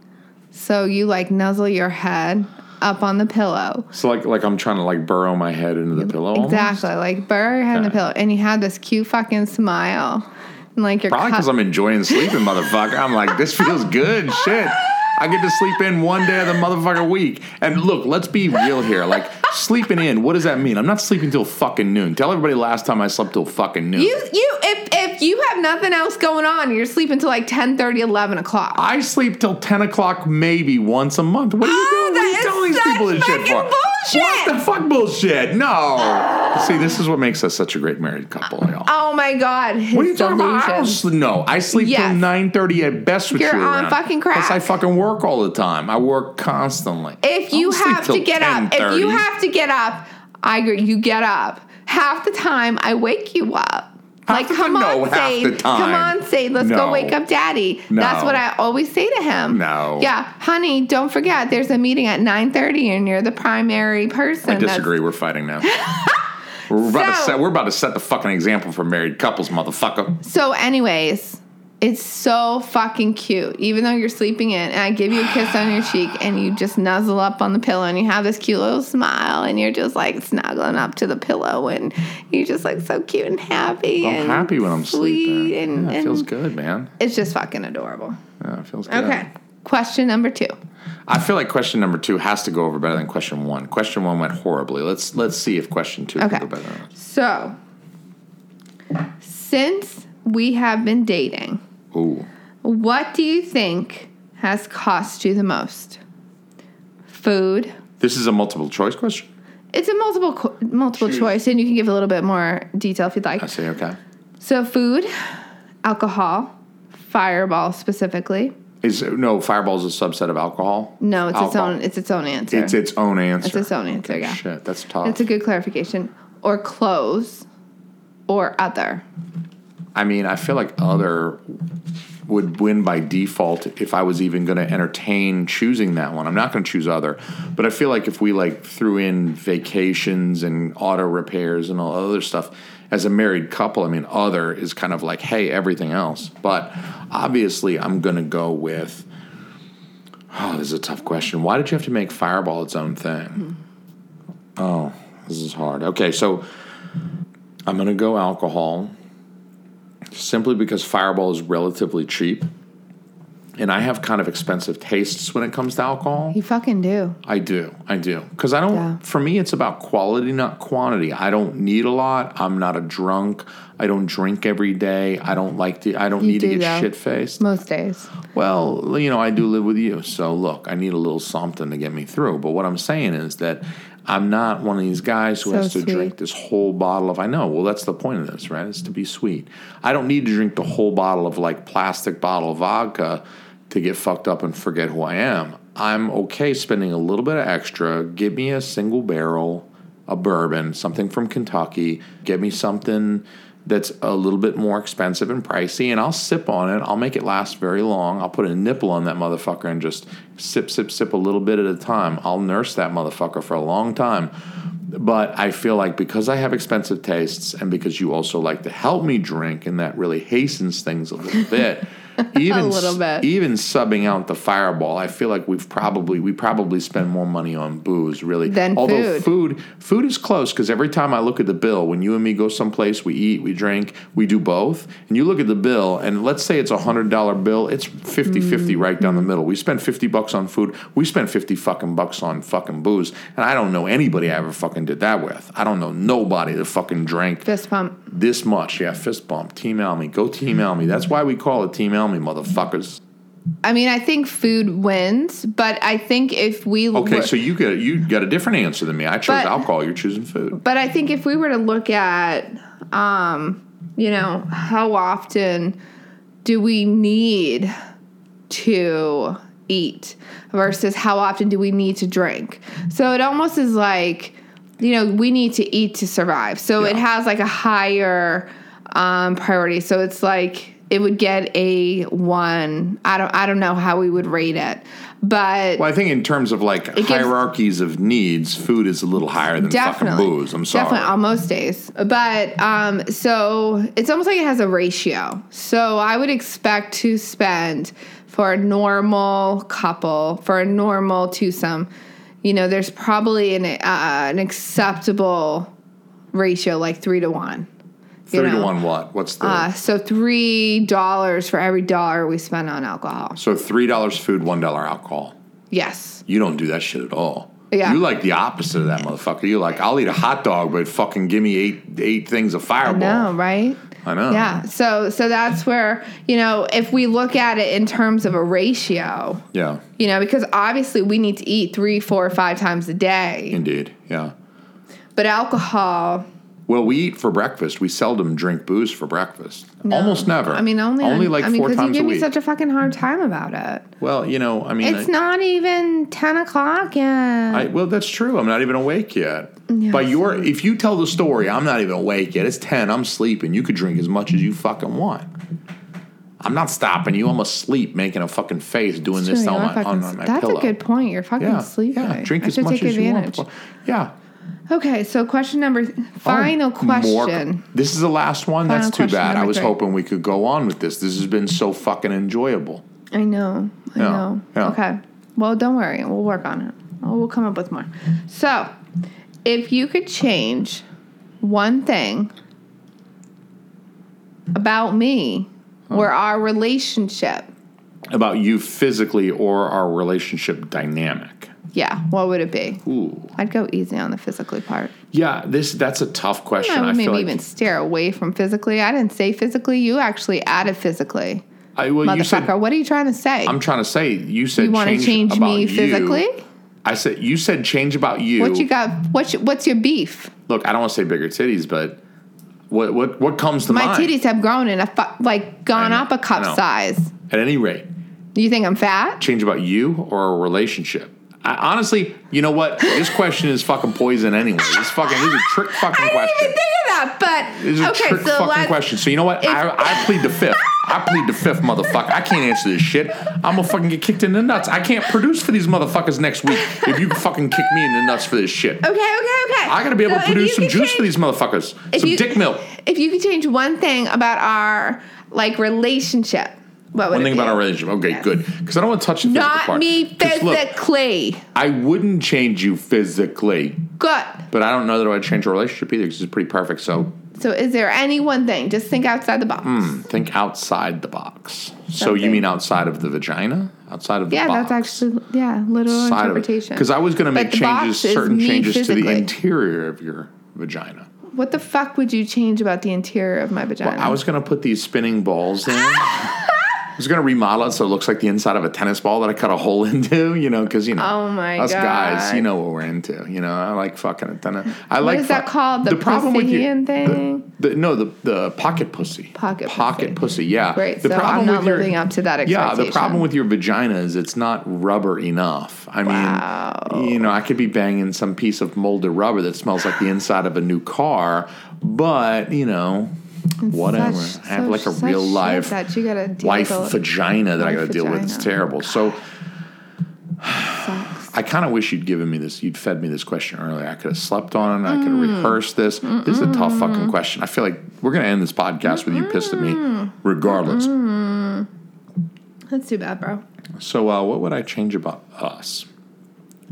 Speaker 2: So you like nuzzle your head up on the pillow.
Speaker 1: so like like I'm trying to like burrow my head into the pillow. almost?
Speaker 2: Exactly, like burrow your head in the pillow, and you have this cute fucking smile, and like your
Speaker 1: Probably because I'm enjoying sleeping, motherfucker. I'm like, this feels good. Shit. I get to sleep in one day of the motherfucker week. And look, let's be real here. Like, sleeping in, what does that mean? I'm not sleeping till fucking noon. Tell everybody last time I slept till fucking noon.
Speaker 2: You you if if you have nothing else going on, you're sleeping till like 10, 30, 11 o'clock.
Speaker 1: I sleep till 10 o'clock maybe once a month. What are you oh, doing? What are you telling these people this shit for?
Speaker 2: bullshit.
Speaker 1: What the fuck bullshit? No. See, this is what makes us such a great married couple, y'all.
Speaker 2: Oh my god,
Speaker 1: What are you talking about? I don't sleep. No, I sleep
Speaker 2: Yes.
Speaker 1: till nine thirty at best with
Speaker 2: You're
Speaker 1: you
Speaker 2: on
Speaker 1: around.
Speaker 2: fucking crack.
Speaker 1: Plus, I fucking work all the time. I work constantly.
Speaker 2: If you have to get up, if you have to get up, I agree. You get up. Half the time, I wake you up.
Speaker 1: Half
Speaker 2: like, come on,
Speaker 1: No,
Speaker 2: Sade. Come on, Sade. Let's
Speaker 1: No.
Speaker 2: go wake up Daddy. That's what I always say to him.
Speaker 1: No.
Speaker 2: Yeah, honey, don't forget. There's a meeting at 9:30, and you're the primary person.
Speaker 1: I disagree. We're fighting now. we're about to set. We're about to set the fucking example for married couples, motherfucker.
Speaker 2: So, anyways, it's so fucking cute. Even though you're sleeping in, and I give you a kiss on your cheek, and you just nuzzle up on the pillow, and you have this cute little smile, and you're just like snuggling up to the pillow, and you're just like so cute and happy.
Speaker 1: I'm
Speaker 2: and
Speaker 1: happy when I'm sleeping.
Speaker 2: And,
Speaker 1: yeah, it
Speaker 2: and
Speaker 1: feels good, man.
Speaker 2: it's just fucking adorable.
Speaker 1: Yeah, it feels good.
Speaker 2: Okay. Question number two.
Speaker 1: I feel like question number two has to go over better than question one. Question one went horribly. Let's let's see if question two
Speaker 2: Okay.
Speaker 1: can go better. Okay.
Speaker 2: So, since we have been dating,
Speaker 1: Ooh.
Speaker 2: what do you think has cost you the most? Food,
Speaker 1: This is a multiple choice question?
Speaker 2: It's a multiple co- multiple
Speaker 1: Choose.
Speaker 2: choice, and you can give a little bit more detail if you'd like.
Speaker 1: I say okay.
Speaker 2: So, food, alcohol, Fireball specifically.
Speaker 1: Is no Fireball is a subset of alcohol?
Speaker 2: No, it's its own. It's its own answer.
Speaker 1: It's its own answer.
Speaker 2: It's its own answer. Yeah,
Speaker 1: Shit, that's tough.
Speaker 2: it's a good clarification. Or clothes, or other.
Speaker 1: I mean, I feel like other would win by default if I was even going to entertain choosing that one. I'm not going to choose other, but I feel like if we like threw in vacations and auto repairs and all other stuff as a married couple, I mean, other is kind of like, hey, everything else. But obviously, I'm going to go with. Oh, this is a tough question. Why did you have to make Fireball its own thing? Hmm. Oh, this is hard. Okay, so I'm going to go alcohol simply because Fireball is relatively cheap. And I have kind of expensive tastes when it comes to alcohol.
Speaker 2: You fucking do.
Speaker 1: I do. I do. Because I don't,
Speaker 2: Yeah.
Speaker 1: for me, it's about quality, not quantity. I don't need a lot. I'm not a drunk. I don't drink every day. I don't like to, I don't
Speaker 2: You
Speaker 1: need to get shit faced.
Speaker 2: Most days.
Speaker 1: Well, you know, I do live with you. So look, I need a little something to get me through. But what I'm saying is that I'm not one of these guys who
Speaker 2: So
Speaker 1: has to
Speaker 2: sweet.
Speaker 1: drink this whole bottle of I know. Well, that's the point of this, right? It's to be sweet. I don't need to drink the whole bottle of like plastic bottle of vodka to get fucked up and forget who I am. I'm okay spending a little bit of extra. Give me a single barrel, a bourbon, something from Kentucky. Give me something that's a little bit more expensive and pricey, and I'll sip on it. I'll make it last very long. I'll put a nipple on that motherfucker and just sip, sip, sip a little bit at a time. I'll nurse that motherfucker for a long time. But I feel like because I have expensive tastes and because you also like to help me drink, and that really hastens things a little bit. Even
Speaker 2: little bit.
Speaker 1: even subbing out the fireball, I feel like we've probably we probably spend more money on booze really.
Speaker 2: Than
Speaker 1: Although
Speaker 2: food.
Speaker 1: food food is close because every time I look at the bill, when you and me go someplace, we eat, we drink, we do both, and you look at the bill, and let's say it's a hundred dollar bill, it's 50-50 mm. right down the middle. We spend fifty bucks on food, we spend fifty fucking bucks on fucking booze, and I don't know anybody I ever fucking did that with. I don't know nobody that fucking drank
Speaker 2: Fist pump.
Speaker 1: this much. Yeah, fist bump, Team Alme, go Team Alme. That's why we call it Team Alme, motherfuckers.
Speaker 2: I mean, I think food wins, but I think if we
Speaker 1: Okay, so you get you got a different answer than me. I chose
Speaker 2: But-
Speaker 1: alcohol. You're choosing food.
Speaker 2: But I think if we were to look at, um, you know, how often do we need to eat versus how often do we need to drink? So it almost is like, you know, we need to eat to survive. So it has like a higher um, priority. So it's like it would get a one. I don't. I don't know how we would rate it, but
Speaker 1: Well, I think in terms of like
Speaker 2: gives-
Speaker 1: hierarchies of needs, food is a little higher than fucking booze. I'm sorry.
Speaker 2: Definitely on most days. But um so it's almost like it has a ratio. So I would expect to spend for a normal couple, for a normal twosome, you know, there's probably an uh, an acceptable ratio like 3 to 1.
Speaker 1: Three to one. What? What's the?
Speaker 2: Uh, so three dollars for every dollar we spend on alcohol.
Speaker 1: so three dollars food, one dollar alcohol.
Speaker 2: Yes.
Speaker 1: You don't do that shit at all.
Speaker 2: Yeah.
Speaker 1: You like the opposite of that motherfucker. You like I'll eat a hot dog, but fucking give me eight eight things of Fireball.
Speaker 2: No, right?
Speaker 1: I know.
Speaker 2: Yeah. So so that's where, you know, if we look at it in terms of a ratio,
Speaker 1: Yeah.
Speaker 2: you know, because obviously we need to eat three, four, five times a day.
Speaker 1: Indeed. Yeah.
Speaker 2: But alcohol,
Speaker 1: Well, we eat for breakfast. We seldom drink booze for breakfast. Almost never.
Speaker 2: I mean, only
Speaker 1: only like
Speaker 2: I mean,
Speaker 1: four times
Speaker 2: you give me such a fucking hard time about it.
Speaker 1: well, you know, I mean,
Speaker 2: It's
Speaker 1: I,
Speaker 2: not even ten o'clock yet.
Speaker 1: I, well, that's true. I'm not even awake yet. By your, if you tell the story, I'm not even awake yet. It's ten. I'm sleeping. You could drink as much as you fucking want. I'm not stopping you. I'm asleep, making a fucking face, doing this on my,
Speaker 2: fucking-
Speaker 1: on my
Speaker 2: that's
Speaker 1: pillow.
Speaker 2: a good point. You're fucking
Speaker 1: yeah,
Speaker 2: sleeping.
Speaker 1: yeah. Drink
Speaker 2: I
Speaker 1: as much
Speaker 2: take
Speaker 1: as
Speaker 2: advantage.
Speaker 1: you want. Yeah.
Speaker 2: Okay, so question number final
Speaker 1: Oh, more-
Speaker 2: question.
Speaker 1: this is the last one. That's too bad. I was
Speaker 2: three.
Speaker 1: hoping we could go on with this. This has been so fucking enjoyable.
Speaker 2: I know. I
Speaker 1: Yeah,
Speaker 2: know.
Speaker 1: yeah.
Speaker 2: Okay. Well, don't worry. We'll work on it. Oh, we'll come up with more. So, if you could change one thing about me or our relationship,
Speaker 1: About you physically or our relationship dynamic.
Speaker 2: Yeah, what would it be?
Speaker 1: Ooh.
Speaker 2: I'd go easy on the physically part.
Speaker 1: Yeah, this that's a tough question.
Speaker 2: I
Speaker 1: I,
Speaker 2: maybe
Speaker 1: like
Speaker 2: even steer away from physically. I didn't say physically. You actually added physically.
Speaker 1: I, well, you
Speaker 2: Motherfucker,
Speaker 1: said
Speaker 2: what are you trying to say?
Speaker 1: I'm trying to say you said
Speaker 2: you want to change
Speaker 1: about
Speaker 2: me
Speaker 1: you.
Speaker 2: physically?
Speaker 1: I said you said change about you.
Speaker 2: What you got? What's your, what's your beef?
Speaker 1: Look, I don't want to say bigger titties, but what what what comes to
Speaker 2: My
Speaker 1: mind?
Speaker 2: My titties have grown and a fu- like gone
Speaker 1: know,
Speaker 2: up a cup size.
Speaker 1: At any rate,
Speaker 2: You think I'm fat?
Speaker 1: change about you or a relationship. I, honestly, you know what? This question is fucking poison anyway. This fucking this is a trick fucking question.
Speaker 2: I didn't even think of that, but
Speaker 1: This is a
Speaker 2: okay.
Speaker 1: trick
Speaker 2: So
Speaker 1: fucking question. So you know what? I, I plead the fifth. I plead the fifth, motherfucker. I can't answer this shit. I'm gonna fucking get kicked in the nuts. I can't produce for these motherfuckers next week if you fucking kick me in the nuts for this shit.
Speaker 2: Okay, okay, okay.
Speaker 1: I gotta be able
Speaker 2: So
Speaker 1: to produce some juice for these motherfuckers. Some
Speaker 2: you-
Speaker 1: dick milk.
Speaker 2: If you could change one thing about our like relationship,
Speaker 1: One thing about our relationship. Okay, good. Because I don't want to touch the physical
Speaker 2: Not
Speaker 1: part.
Speaker 2: me
Speaker 1: 'Cause look,
Speaker 2: physically.
Speaker 1: I wouldn't change you physically,
Speaker 2: Good.
Speaker 1: but I don't know that I would change our relationship either because it's pretty perfect. So
Speaker 2: So, is there any one thing? Just think outside the box.
Speaker 1: Hmm, think outside the box. So you mean outside of the vagina? Outside of the vagina.
Speaker 2: yeah,
Speaker 1: box?
Speaker 2: that's actually yeah, literal interpretation.
Speaker 1: Because I was going to make changes, certain changes to the interior of your vagina.
Speaker 2: What the fuck would you change about the interior of my vagina?
Speaker 1: I was going to put these spinning balls in. I was going to remodel it so it looks like the inside of a tennis ball that I cut a hole into, you know, because, you know,
Speaker 2: Oh my
Speaker 1: us guys, you know what we're into. You know, I like fucking a tennis. I
Speaker 2: what
Speaker 1: like
Speaker 2: is that called? The,
Speaker 1: problem with you-
Speaker 2: Pussyian thing?
Speaker 1: The, no, the the pocket pussy.
Speaker 2: Pocket
Speaker 1: pocket pussy. Yeah.
Speaker 2: Great,
Speaker 1: The
Speaker 2: so I'm not
Speaker 1: with your-
Speaker 2: living up to that expectation.
Speaker 1: Yeah. The problem with your vagina is it's not rubber enough. I
Speaker 2: Wow.
Speaker 1: mean, you know, I could be banging some piece of molded rubber that smells like the inside of a new car, but you know, whatever.
Speaker 2: Such-
Speaker 1: I have
Speaker 2: so-
Speaker 1: like a real life
Speaker 2: that you gotta
Speaker 1: wife
Speaker 2: with.
Speaker 1: vagina that I got to deal with. It's terrible. So. I kind of wish you'd given me this. You'd fed me this question earlier. I could have slept on it. I could have
Speaker 2: Mm.
Speaker 1: rehearsed this. This is a tough fucking question. I feel like we're gonna end this podcast with you pissed at me, regardless.
Speaker 2: That's too bad, bro.
Speaker 1: So, uh, what would I change about us?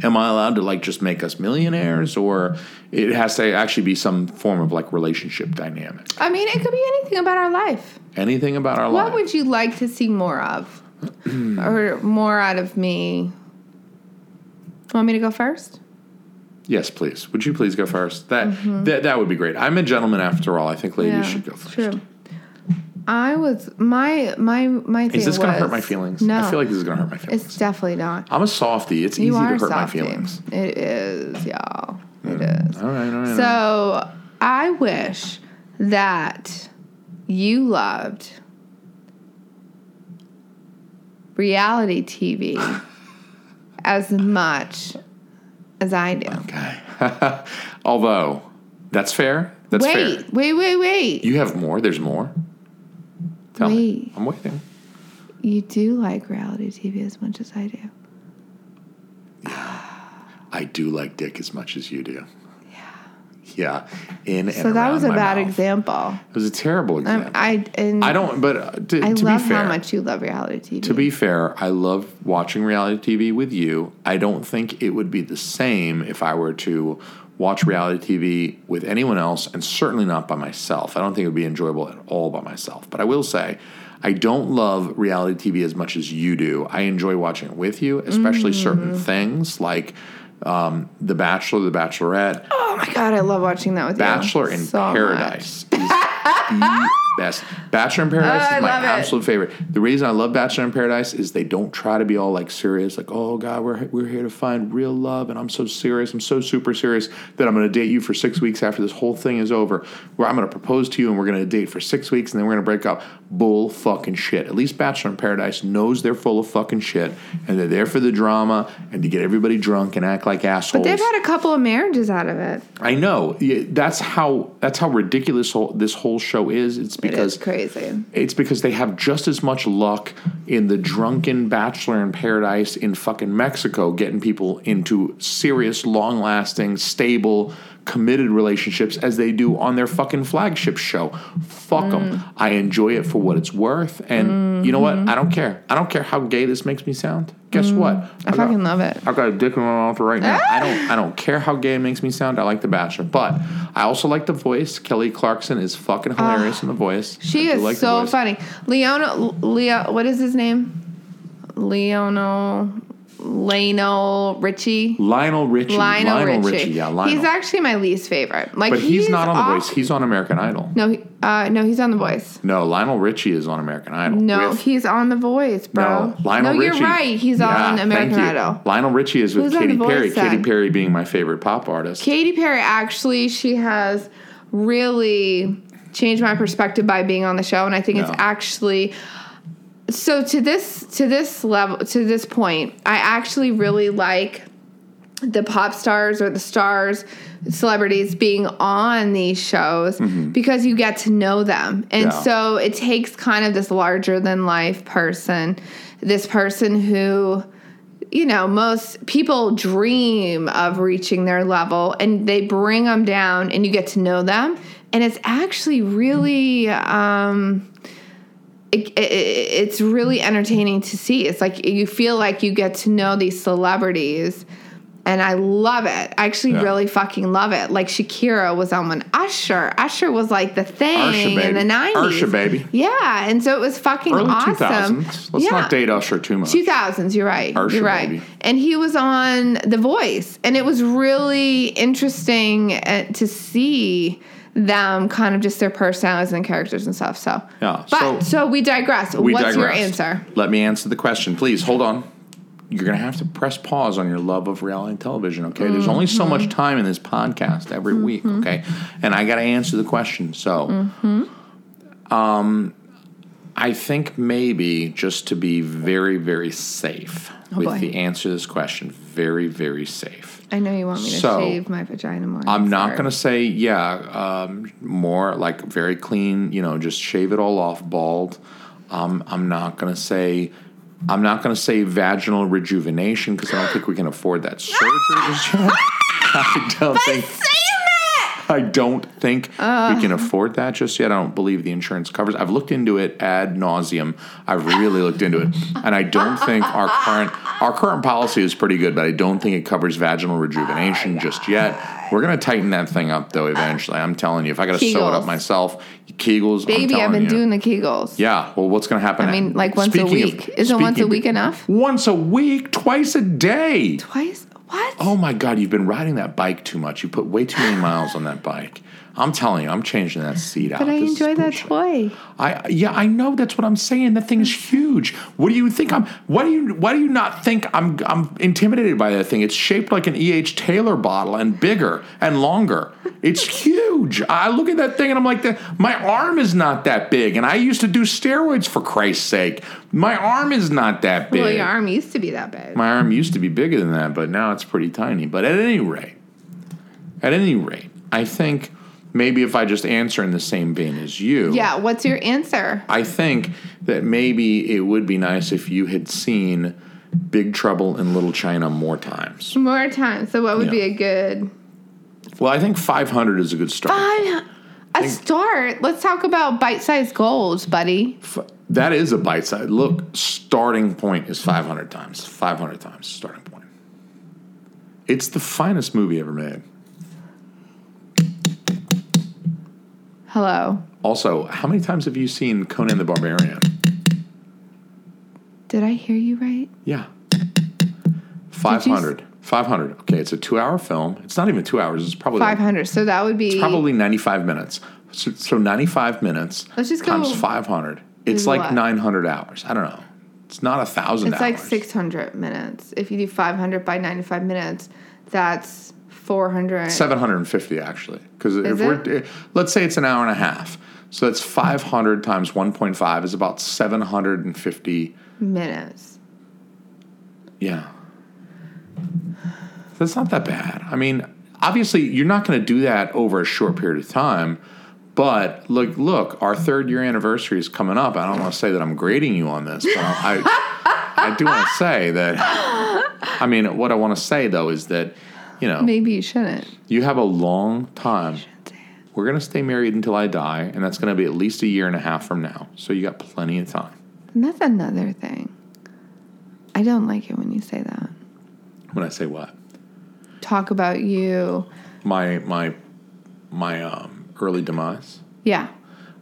Speaker 1: Am I allowed to like just make us millionaires, or it has to actually be some form of like relationship dynamic?
Speaker 2: I mean, it could be anything about our life.
Speaker 1: Anything about our
Speaker 2: What
Speaker 1: life?
Speaker 2: What would you like to see more of? or more out of me? Want me to go first?
Speaker 1: yes, please. Would you please go first? That mm-hmm. that that would be great. I'm a gentleman after all. I think ladies should go first.
Speaker 2: True. I was my my my thing
Speaker 1: Is this gonna hurt my feelings?
Speaker 2: No,
Speaker 1: I feel like this is gonna hurt my feelings.
Speaker 2: it's definitely not.
Speaker 1: I'm a softie. It's
Speaker 2: You
Speaker 1: easy to hurt my feelings.
Speaker 2: It is, y'all. It is.
Speaker 1: All right, all right. all right.
Speaker 2: So I wish that you loved reality TV as much as I do.
Speaker 1: okay. Although that's fair. That's
Speaker 2: wait,
Speaker 1: fair.
Speaker 2: wait, wait, wait. You,
Speaker 1: You have more. There's more. Tell
Speaker 2: Wait.
Speaker 1: me. I'm waiting.
Speaker 2: You do like reality TV as much as I do. Yeah.
Speaker 1: I do like dick as much as you do. Yeah. Yeah. In
Speaker 2: So that was a bad
Speaker 1: mouth.
Speaker 2: example.
Speaker 1: It was a terrible
Speaker 2: Um,
Speaker 1: example.
Speaker 2: I and
Speaker 1: I don't. But uh, to,
Speaker 2: I
Speaker 1: to
Speaker 2: love
Speaker 1: be fair,
Speaker 2: how much you love reality TV.
Speaker 1: To be fair, I love watching reality TV with you. I don't think it would be the same if I were to watch reality TV with anyone else, and certainly not by myself. I don't think it would be enjoyable at all by myself. But I will say, I don't love reality TV as much as you do. I enjoy watching it with you, especially certain
Speaker 2: Mm.
Speaker 1: things like um, The Bachelor, The Bachelorette.
Speaker 2: oh my god, I love watching that with
Speaker 1: Bachelor
Speaker 2: you.
Speaker 1: in
Speaker 2: so.
Speaker 1: Paradise best. Bachelor in Paradise
Speaker 2: Oh,
Speaker 1: is my
Speaker 2: it.
Speaker 1: absolute favorite. The reason I love Bachelor in Paradise is they don't try to be all like serious, like, oh God, we're, we're here to find real love, and I'm so serious, I'm so super serious that I'm going to date you for six weeks after this whole thing is over, where I'm going to propose to you and we're going to date for six weeks and then we're going to break up. Bull fucking shit. At least Bachelor in Paradise knows they're full of fucking shit and they're there for the drama and to get everybody drunk and act like assholes.
Speaker 2: But they've had a couple of marriages out of it.
Speaker 1: I know. Yeah, That's how that's how ridiculous whole, this whole show is. It's
Speaker 2: It
Speaker 1: because
Speaker 2: crazy.
Speaker 1: it's because they have just as much luck in the drunken bachelor in paradise in fucking Mexico getting people into serious, long lasting, stable, committed relationships as they do on their fucking flagship show. Fuck them.
Speaker 2: Mm.
Speaker 1: I enjoy it for what it's worth. And you know
Speaker 2: Mm-hmm.
Speaker 1: what? I don't care. I don't care how gay this makes me sound. Guess what?
Speaker 2: Mm. I fucking love it.
Speaker 1: I got a dick in my mouth right now. I don't. I don't care how gay it makes me sound. I like The Bachelor, but I also like the voice. Kelly Clarkson is fucking hilarious in the voice.
Speaker 2: Ah, She is
Speaker 1: like
Speaker 2: so funny. Leona, Leo, what is his name? Leono, Lionel Richie.
Speaker 1: Lionel Richie.
Speaker 2: Lionel, Richie.
Speaker 1: Yeah, Lionel.
Speaker 2: He's actually my least favorite. Like,
Speaker 1: but he's, not on The Voice. He's on American Idol.
Speaker 2: No, he- uh, no, he's on The Voice.
Speaker 1: No, Lionel Richie is on American Idol.
Speaker 2: No,
Speaker 1: with-
Speaker 2: he's on The Voice, bro.
Speaker 1: no, Lionel
Speaker 2: no,
Speaker 1: Richie.
Speaker 2: you're right. He's
Speaker 1: Yeah,
Speaker 2: on American. Idol.
Speaker 1: Lionel Richie is with
Speaker 2: Who's
Speaker 1: Katy Perry. Katy? Perry being my favorite pop artist.
Speaker 2: Katy Perry actually, she has really changed my perspective by being on the show, and I think it's actually so to this to this level to this point. I actually really like the pop stars or the stars celebrities being on these shows because you get to know them and
Speaker 1: Mm-hmm. Yeah.
Speaker 2: so it takes kind of this larger than life person this person who you know most people dream of reaching their level and they bring them down and you get to know them and it's actually really um it, it, it's really entertaining to see. It's like you feel like you get to know these celebrities, and I love it. I actually
Speaker 1: Yeah.
Speaker 2: really fucking love it. Like Shakira was on when Usher. Usher was like the thing in the nineties.
Speaker 1: Usher, baby.
Speaker 2: Yeah, and so it was fucking
Speaker 1: Early
Speaker 2: awesome.
Speaker 1: 2000s. Let's
Speaker 2: yeah.
Speaker 1: not date Usher too much.
Speaker 2: 2000s, you're right.
Speaker 1: Usher,
Speaker 2: you're right.
Speaker 1: baby.
Speaker 2: And he was on The Voice, and it was really interesting uh, to see them kind of just their personalities and characters and stuff. So,
Speaker 1: Yeah,
Speaker 2: But
Speaker 1: so-
Speaker 2: so, we digress.
Speaker 1: We
Speaker 2: What's your answer?
Speaker 1: Let me answer the question, please. Hold on. You're to have to press pause on your love of reality television, okay? There's only so
Speaker 2: Mm-hmm.
Speaker 1: much time in this podcast every week, okay? And I got to answer the question. So,
Speaker 2: Mm-hmm.
Speaker 1: um, I think maybe just to be very, very safe with
Speaker 2: Oh, boy.
Speaker 1: the answer to this question, very, very safe.
Speaker 2: I know you want me to
Speaker 1: So,
Speaker 2: shave my vagina more.
Speaker 1: I'm not going to say, yeah, um, more like very clean, you know, just shave it all off, bald. Um, I'm not going to say, I'm not going to say vaginal rejuvenation because I don't think we can afford that surgery just yet. I don't think. I don't think we can ah. afford that just yet. I don't believe the insurance covers. I've looked into it ad nauseum. I've really looked into it, and I don't think our current our current policy is pretty good, but I don't think it covers vaginal rejuvenation just yet. We're gonna tighten that thing up though eventually. I'm telling you, if I gotta sew it up myself, Kegels. I'm
Speaker 2: Baby, I've been
Speaker 1: you.
Speaker 2: doing the Kegels.
Speaker 1: Yeah. Well, what's gonna happen?
Speaker 2: I mean, like once a
Speaker 1: Speaking of-
Speaker 2: week. Isn't once a week enough?
Speaker 1: Once a week, twice a day.
Speaker 2: Twice? What?
Speaker 1: Oh my God, you've been riding that bike too much. You put way too many miles on that bike. I'm telling you, I'm changing that seat out.
Speaker 2: but I
Speaker 1: This
Speaker 2: enjoy that toy.
Speaker 1: I yeah, I know. That's what I'm saying. That thing's huge. What do you think? I'm. Why do you? Why do you not think I'm? I'm intimidated by that thing. It's shaped like an E. H. Taylor bottle and bigger and longer. It's huge. I look at that thing and I'm like, my arm is not that big. And I used to do steroids for Christ's sake. My arm is not that big.
Speaker 2: Well, your arm used to be that big.
Speaker 1: My arm used to be bigger than that, but now it's pretty tiny. But at any rate, at any rate, I think maybe if I just answer in the same vein as you,
Speaker 2: yeah, what's your answer?
Speaker 1: I think that maybe it would be nice if you had seen Big Trouble in Little China more times.
Speaker 2: More times. So what would
Speaker 1: Yeah.
Speaker 2: be a good
Speaker 1: Well, I think 500 is a good start.
Speaker 2: I, a start? Let's talk about bite-sized goals, buddy.
Speaker 1: F- That is a bite-sized. Look, starting point is 500 times. 500 times starting point. It's the finest movie ever made.
Speaker 2: Hello.
Speaker 1: Also, how many times have you seen Conan the Barbarian?
Speaker 2: Did I hear you right?
Speaker 1: Yeah. 500. 500. Okay, it's a two hour film. It's not even two hours. It's probably
Speaker 2: Five hundred. So that would be
Speaker 1: probably 95 minutes. So, so 95 minutes
Speaker 2: Let's just
Speaker 1: times
Speaker 2: go-
Speaker 1: 500. It's like
Speaker 2: what?
Speaker 1: 900 hours. I don't know. It's not a thousand
Speaker 2: It's like 600 minutes. If you do 500 by 95 minutes, that's 400.
Speaker 1: 750 actually. Because if
Speaker 2: Is
Speaker 1: we're, let's say it's an hour and a half. So that's 500 times 1.5 is about 750.
Speaker 2: minutes.
Speaker 1: Yeah. That's not that bad. I mean, obviously, you're not going to do that over a short period of time. But look, look, our third year anniversary is coming up. I don't want to say that I'm grading you on this, but I, I do want to say that. I mean, what I want to say though is that, you know,
Speaker 2: Maybe you shouldn't.
Speaker 1: you have a long time. We're going to stay married until I die, and that's going to be at least a year and a half from now. So you got plenty of time.
Speaker 2: And that's another thing. I don't like it when you say that.
Speaker 1: When I say what?
Speaker 2: Talk about you.
Speaker 1: My my my um, early demise.
Speaker 2: Yeah.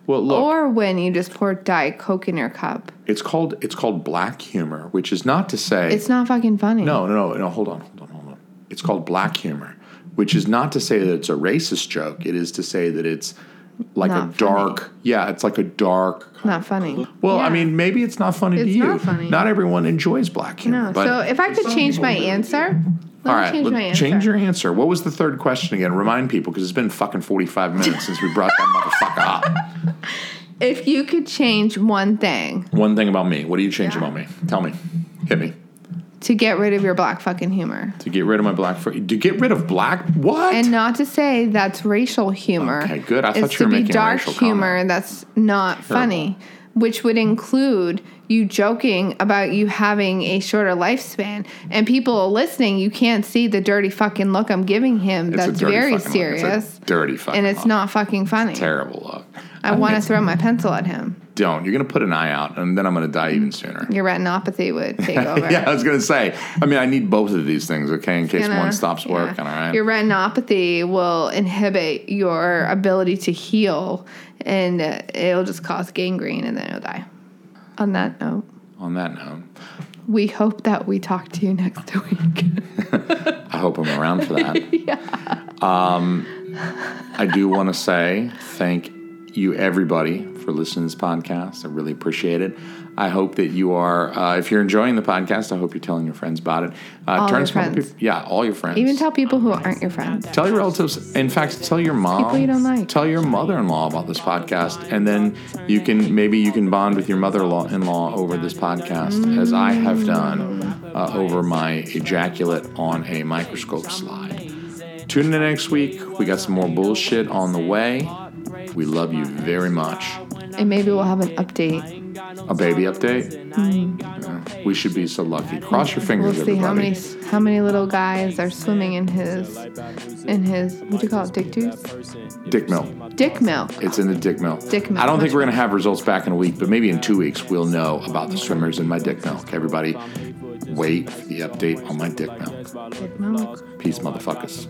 Speaker 1: Well, look,
Speaker 2: Or when you just pour Diet Coke in your cup.
Speaker 1: it's called it's called black humor, which is not to say
Speaker 2: It's not fucking funny.
Speaker 1: no, no, no, no. Hold on, hold on, hold on. It's called black humor, which is not to say that it's a racist joke. It is to say that it's like
Speaker 2: Not
Speaker 1: a dark. Yeah, it's like a dark.
Speaker 2: Not funny.
Speaker 1: Well, I mean, maybe it's not funny to you.
Speaker 2: not funny.
Speaker 1: Not everyone enjoys black humor.
Speaker 2: No.
Speaker 1: but
Speaker 2: so if I could change my answer, let
Speaker 1: All
Speaker 2: me change
Speaker 1: let-
Speaker 2: my answer.
Speaker 1: change your answer. What was the third question again? Remind people because it's been fucking forty five minutes since we brought that motherfucker up.
Speaker 2: If you could change one thing
Speaker 1: One thing about me. What do you change
Speaker 2: Yeah.
Speaker 1: about me? Tell me. Hit me.
Speaker 2: To get rid of your black fucking humor,
Speaker 1: To get rid of my black. Fr- to get rid of black. What?
Speaker 2: and not to say that's racial humor.
Speaker 1: Okay, good. I
Speaker 2: is
Speaker 1: thought you were
Speaker 2: be
Speaker 1: making a
Speaker 2: dark
Speaker 1: racial
Speaker 2: humor
Speaker 1: comment.
Speaker 2: that's not funny, which would include you joking about you having a shorter lifespan. And people listening, you can't see the dirty fucking look I'm giving him.
Speaker 1: It's a
Speaker 2: that's very.
Speaker 1: It's a
Speaker 2: serious,
Speaker 1: dirty fucking.
Speaker 2: and it's
Speaker 1: look.
Speaker 2: not fucking funny.
Speaker 1: terrible look.
Speaker 2: I want to throw my pencil at him.
Speaker 1: Don't. You're gonna put an eye out, and then I'm gonna die even sooner.
Speaker 2: Your retinopathy would take over.
Speaker 1: yeah, I was gonna say. I mean, I need both of these things, okay, in case
Speaker 2: gonna-
Speaker 1: one stops
Speaker 2: yeah.
Speaker 1: working. All right.
Speaker 2: Your retinopathy will inhibit your ability to heal, and it'll just cause gangrene, and then it'll die. On that note,
Speaker 1: On that note,
Speaker 2: we hope that we talk to you next week.
Speaker 1: I hope I'm around for that. yeah. Um, I do want to say thank you, everybody, for listening to this podcast. I really appreciate it. I hope that you are, uh, if you're enjoying the podcast, I hope you're telling your friends about it. Uh,
Speaker 2: All your friends.
Speaker 1: people- yeah, all your friends.
Speaker 2: Even tell people who aren't your friends.
Speaker 1: Tell your relatives. In fact, tell your mom.
Speaker 2: People you don't like.
Speaker 1: Tell your mother-in-law about this podcast, and then you can maybe you can bond with your mother-in-law over this podcast, as I have done uh, over my ejaculate on a microscope slide. Tune in next week. We got some more bullshit on the way. We love you very much.
Speaker 2: And maybe we'll have an update.
Speaker 1: A baby update. Mm-hmm. Yeah, we should be so lucky. Cross your fingers.
Speaker 2: We'll see how many how many little guys are swimming in his in his what do you call it? Dick juice?
Speaker 1: Dick milk.
Speaker 2: Dick milk.
Speaker 1: It's in the dick milk.
Speaker 2: Dick milk.
Speaker 1: I don't think we're going to have results back in a week, but maybe in two weeks we'll know about the swimmers in my dick milk. Everybody, wait for the update on my dick milk. Peace, motherfuckers.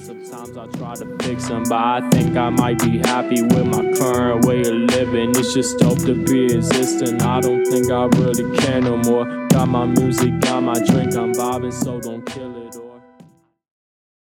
Speaker 3: sometimes I try to fix them, but I think I might be happy with my current way of living. It's just dope to be existing. I don't think I really care no more. Got my music, got my drink, I'm vibing, so don't kill.